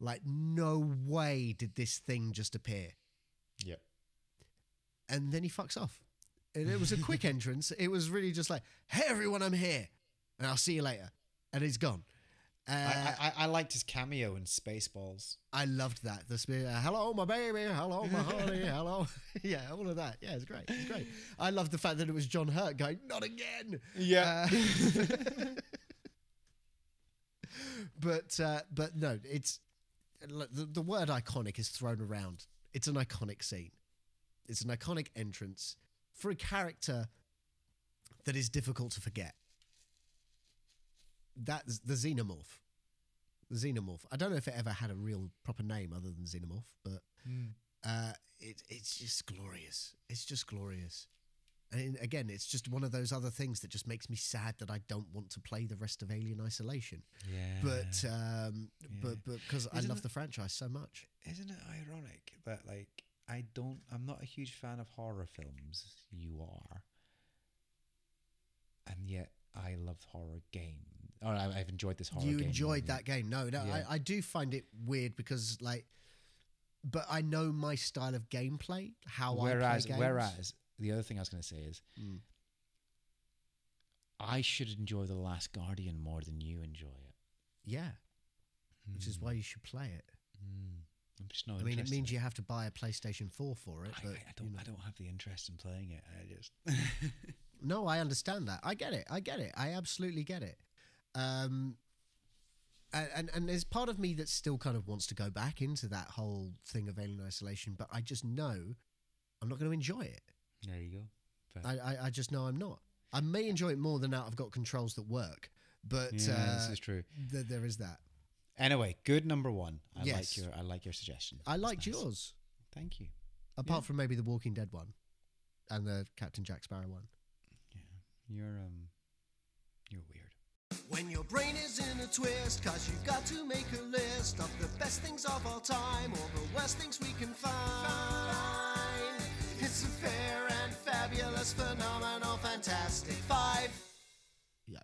Like, no way did this thing just appear. Yep. And then he fucks off. And it was a quick entrance. It was really just like, hey, everyone, I'm here. And I'll see you later. And he's gone. Uh, I, I, I liked his cameo in Spaceballs. I loved that. The spe- uh, hello, my baby. Hello, my honey. Hello. yeah, all of that. Yeah, it's great. It's great. I love the fact that it was John Hurt going, not again. Yeah. Uh, but uh, but no, it's look, the, the word iconic is thrown around. It's an iconic scene. It's an iconic entrance for a character that is difficult to forget. That's the xenomorph. The xenomorph. I don't know if it ever had a real proper name other than xenomorph, but uh, it, it's just glorious. It's just glorious. And again, it's just one of those other things that just makes me sad that I don't want to play the rest of Alien Isolation. Yeah. But um, but but because I love it- the franchise so much. Isn't it ironic that like I don't I'm not a huge fan of horror films. You are. And yet I love horror games. I, I've enjoyed this horror game. you game enjoyed that game. No, no, Yeah. I, I do find it weird because like, but I know my style of gameplay, how whereas I play games. whereas the other thing I was going to say is Mm. I should enjoy the Last Guardian more than you enjoy it. yeah, which is why you should play it. Mm. I'm just not. I mean, it means you have to buy a PlayStation Four for it. I, but I, I don't. know. I don't have the interest in playing it. I just. No, I understand that. I get it. I get it. I absolutely get it. Um, and, and there's part of me that still kind of wants to go back into that whole thing of alien isolation, but I just know I'm not going to enjoy it. there you go. I, I I just know I'm not. I may enjoy it more than now I've got controls that work, but yeah, uh, this is true. th- there is that. Anyway, good number one. I Yes. like your. I like your suggestion. I That's liked nice. yours, Thank you. apart from maybe the Walking Dead one and the Captain Jack Sparrow one. Yeah, you're um. You're weird. When your brain is in a twist, cause you've got to make a list of the best things of all time or the worst things we can find. It's a fair and fabulous, phenomenal, fantastic five. Yeah,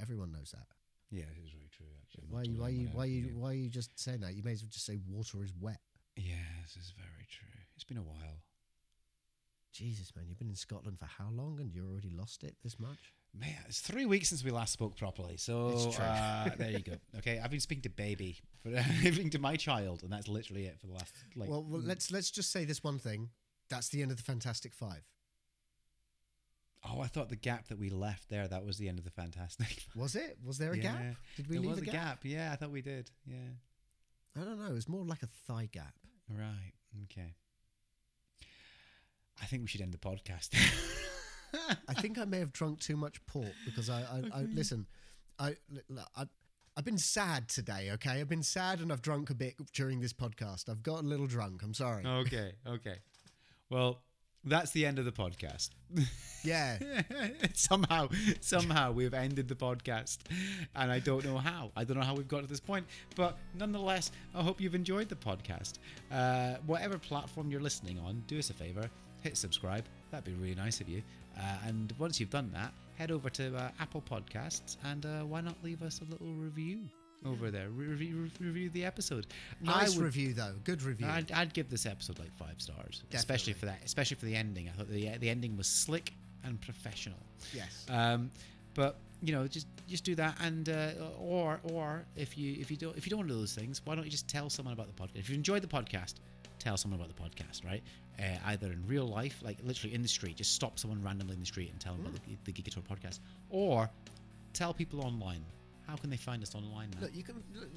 Everyone knows that. Yeah, it is very true. Actually, I'm Why not you why you why out you here. why you just saying that? You may as well just say water is wet. Yeah, this is very true. It's been a while. Jesus, man, you've been in Scotland for how long and you already lost it this much? Man, it's three weeks since we last spoke properly. So It's true. Uh, there you go. Okay, I've been speaking to baby, but I've been speaking to my child, and that's literally it for the last like. well, well, let's let's just say this one thing. That's the end of the Fantastic Five. oh, I thought the gap that we left there that was the end of the Fantastic. Was it? Was there a Yeah. gap? Did we there leave was a a gap? Yeah, I thought we did. Yeah. I don't know. It was more like a thigh gap. Right. Okay. I think we should end the podcast. I think I may have drunk too much port because I, I, I listen. I, I I've been sad today. Okay, I've been sad and I've drunk a bit during this podcast. I've got a little drunk. I'm sorry. okay. Okay. Well, that's the end of the podcast. Yeah. somehow, somehow we've ended the podcast, and I don't know how. I don't know how we've got to this point, but nonetheless, I hope you've enjoyed the podcast. Uh, whatever platform you're listening on, do us a favor, hit subscribe. That'd be really nice of you. Uh, and once you've done that, head over to uh, Apple Podcasts and uh, why not leave us a little review over there? Re- review, review the episode. Nice would review though. Good review. I'd, I'd give this episode like five stars, especially for that, especially for the ending. I thought the the ending was slick and professional. yes. Um, but you know, just just do that, and uh, or or if you if you don't if you don't want to do those things, why don't you just tell someone about the podcast? If you enjoyed the podcast, tell someone about the podcast, right? Uh, either in real life, like literally in the street, just stop someone randomly in the street and tell them about the, the Guitar podcast, or tell people online. How can they find us online? Look, you can look,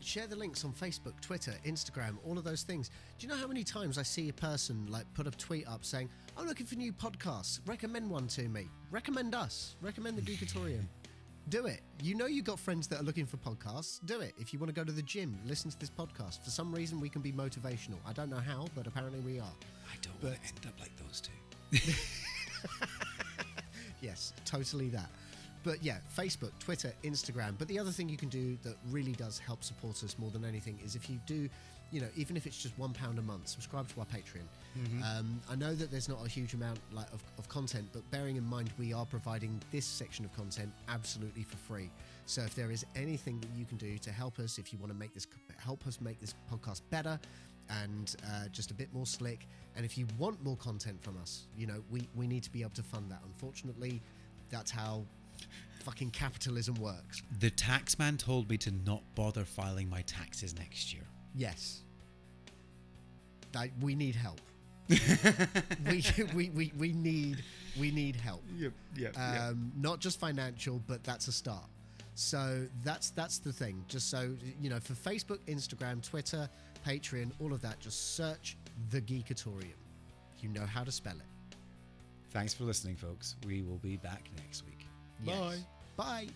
share the links on Facebook, Twitter, Instagram, all of those things. Do you know how many times I see a person like put a tweet up saying, "I'm looking for new podcasts. Recommend one to me. Recommend us. Recommend the Geekatorium." Do it. You know you've got friends that are looking for podcasts. Do it. If you want to go to the gym, listen to this podcast. For some reason, we can be motivational. I don't know how, but apparently we are. I don't want to end up like those two. Yes, totally that. But yeah, Facebook, Twitter, Instagram. But the other thing you can do that really does help support us more than anything is if you do, you know, even if it's just one pound a month, subscribe to our Patreon. Um, I know that there's not a huge amount like of, of content, but bearing in mind we are providing this section of content absolutely for free. So if there is anything that you can do to help us, if you want to make this help us make this podcast better and uh, just a bit more slick, and if you want more content from us, you know, we we need to be able to fund that. Unfortunately, that's how fucking capitalism works. The tax man told me to not bother filing my taxes next year. Yes. That we need help. we, we, we, we need we need help. Yep, yep, Um, not just financial, but that's a start. So that's that's the thing. Just so you know, for Facebook, Instagram, Twitter, Patreon, all of that, just search the Geekatorium. You know how to spell it. Thanks for listening, folks. We will be back next week. Yes. Bye.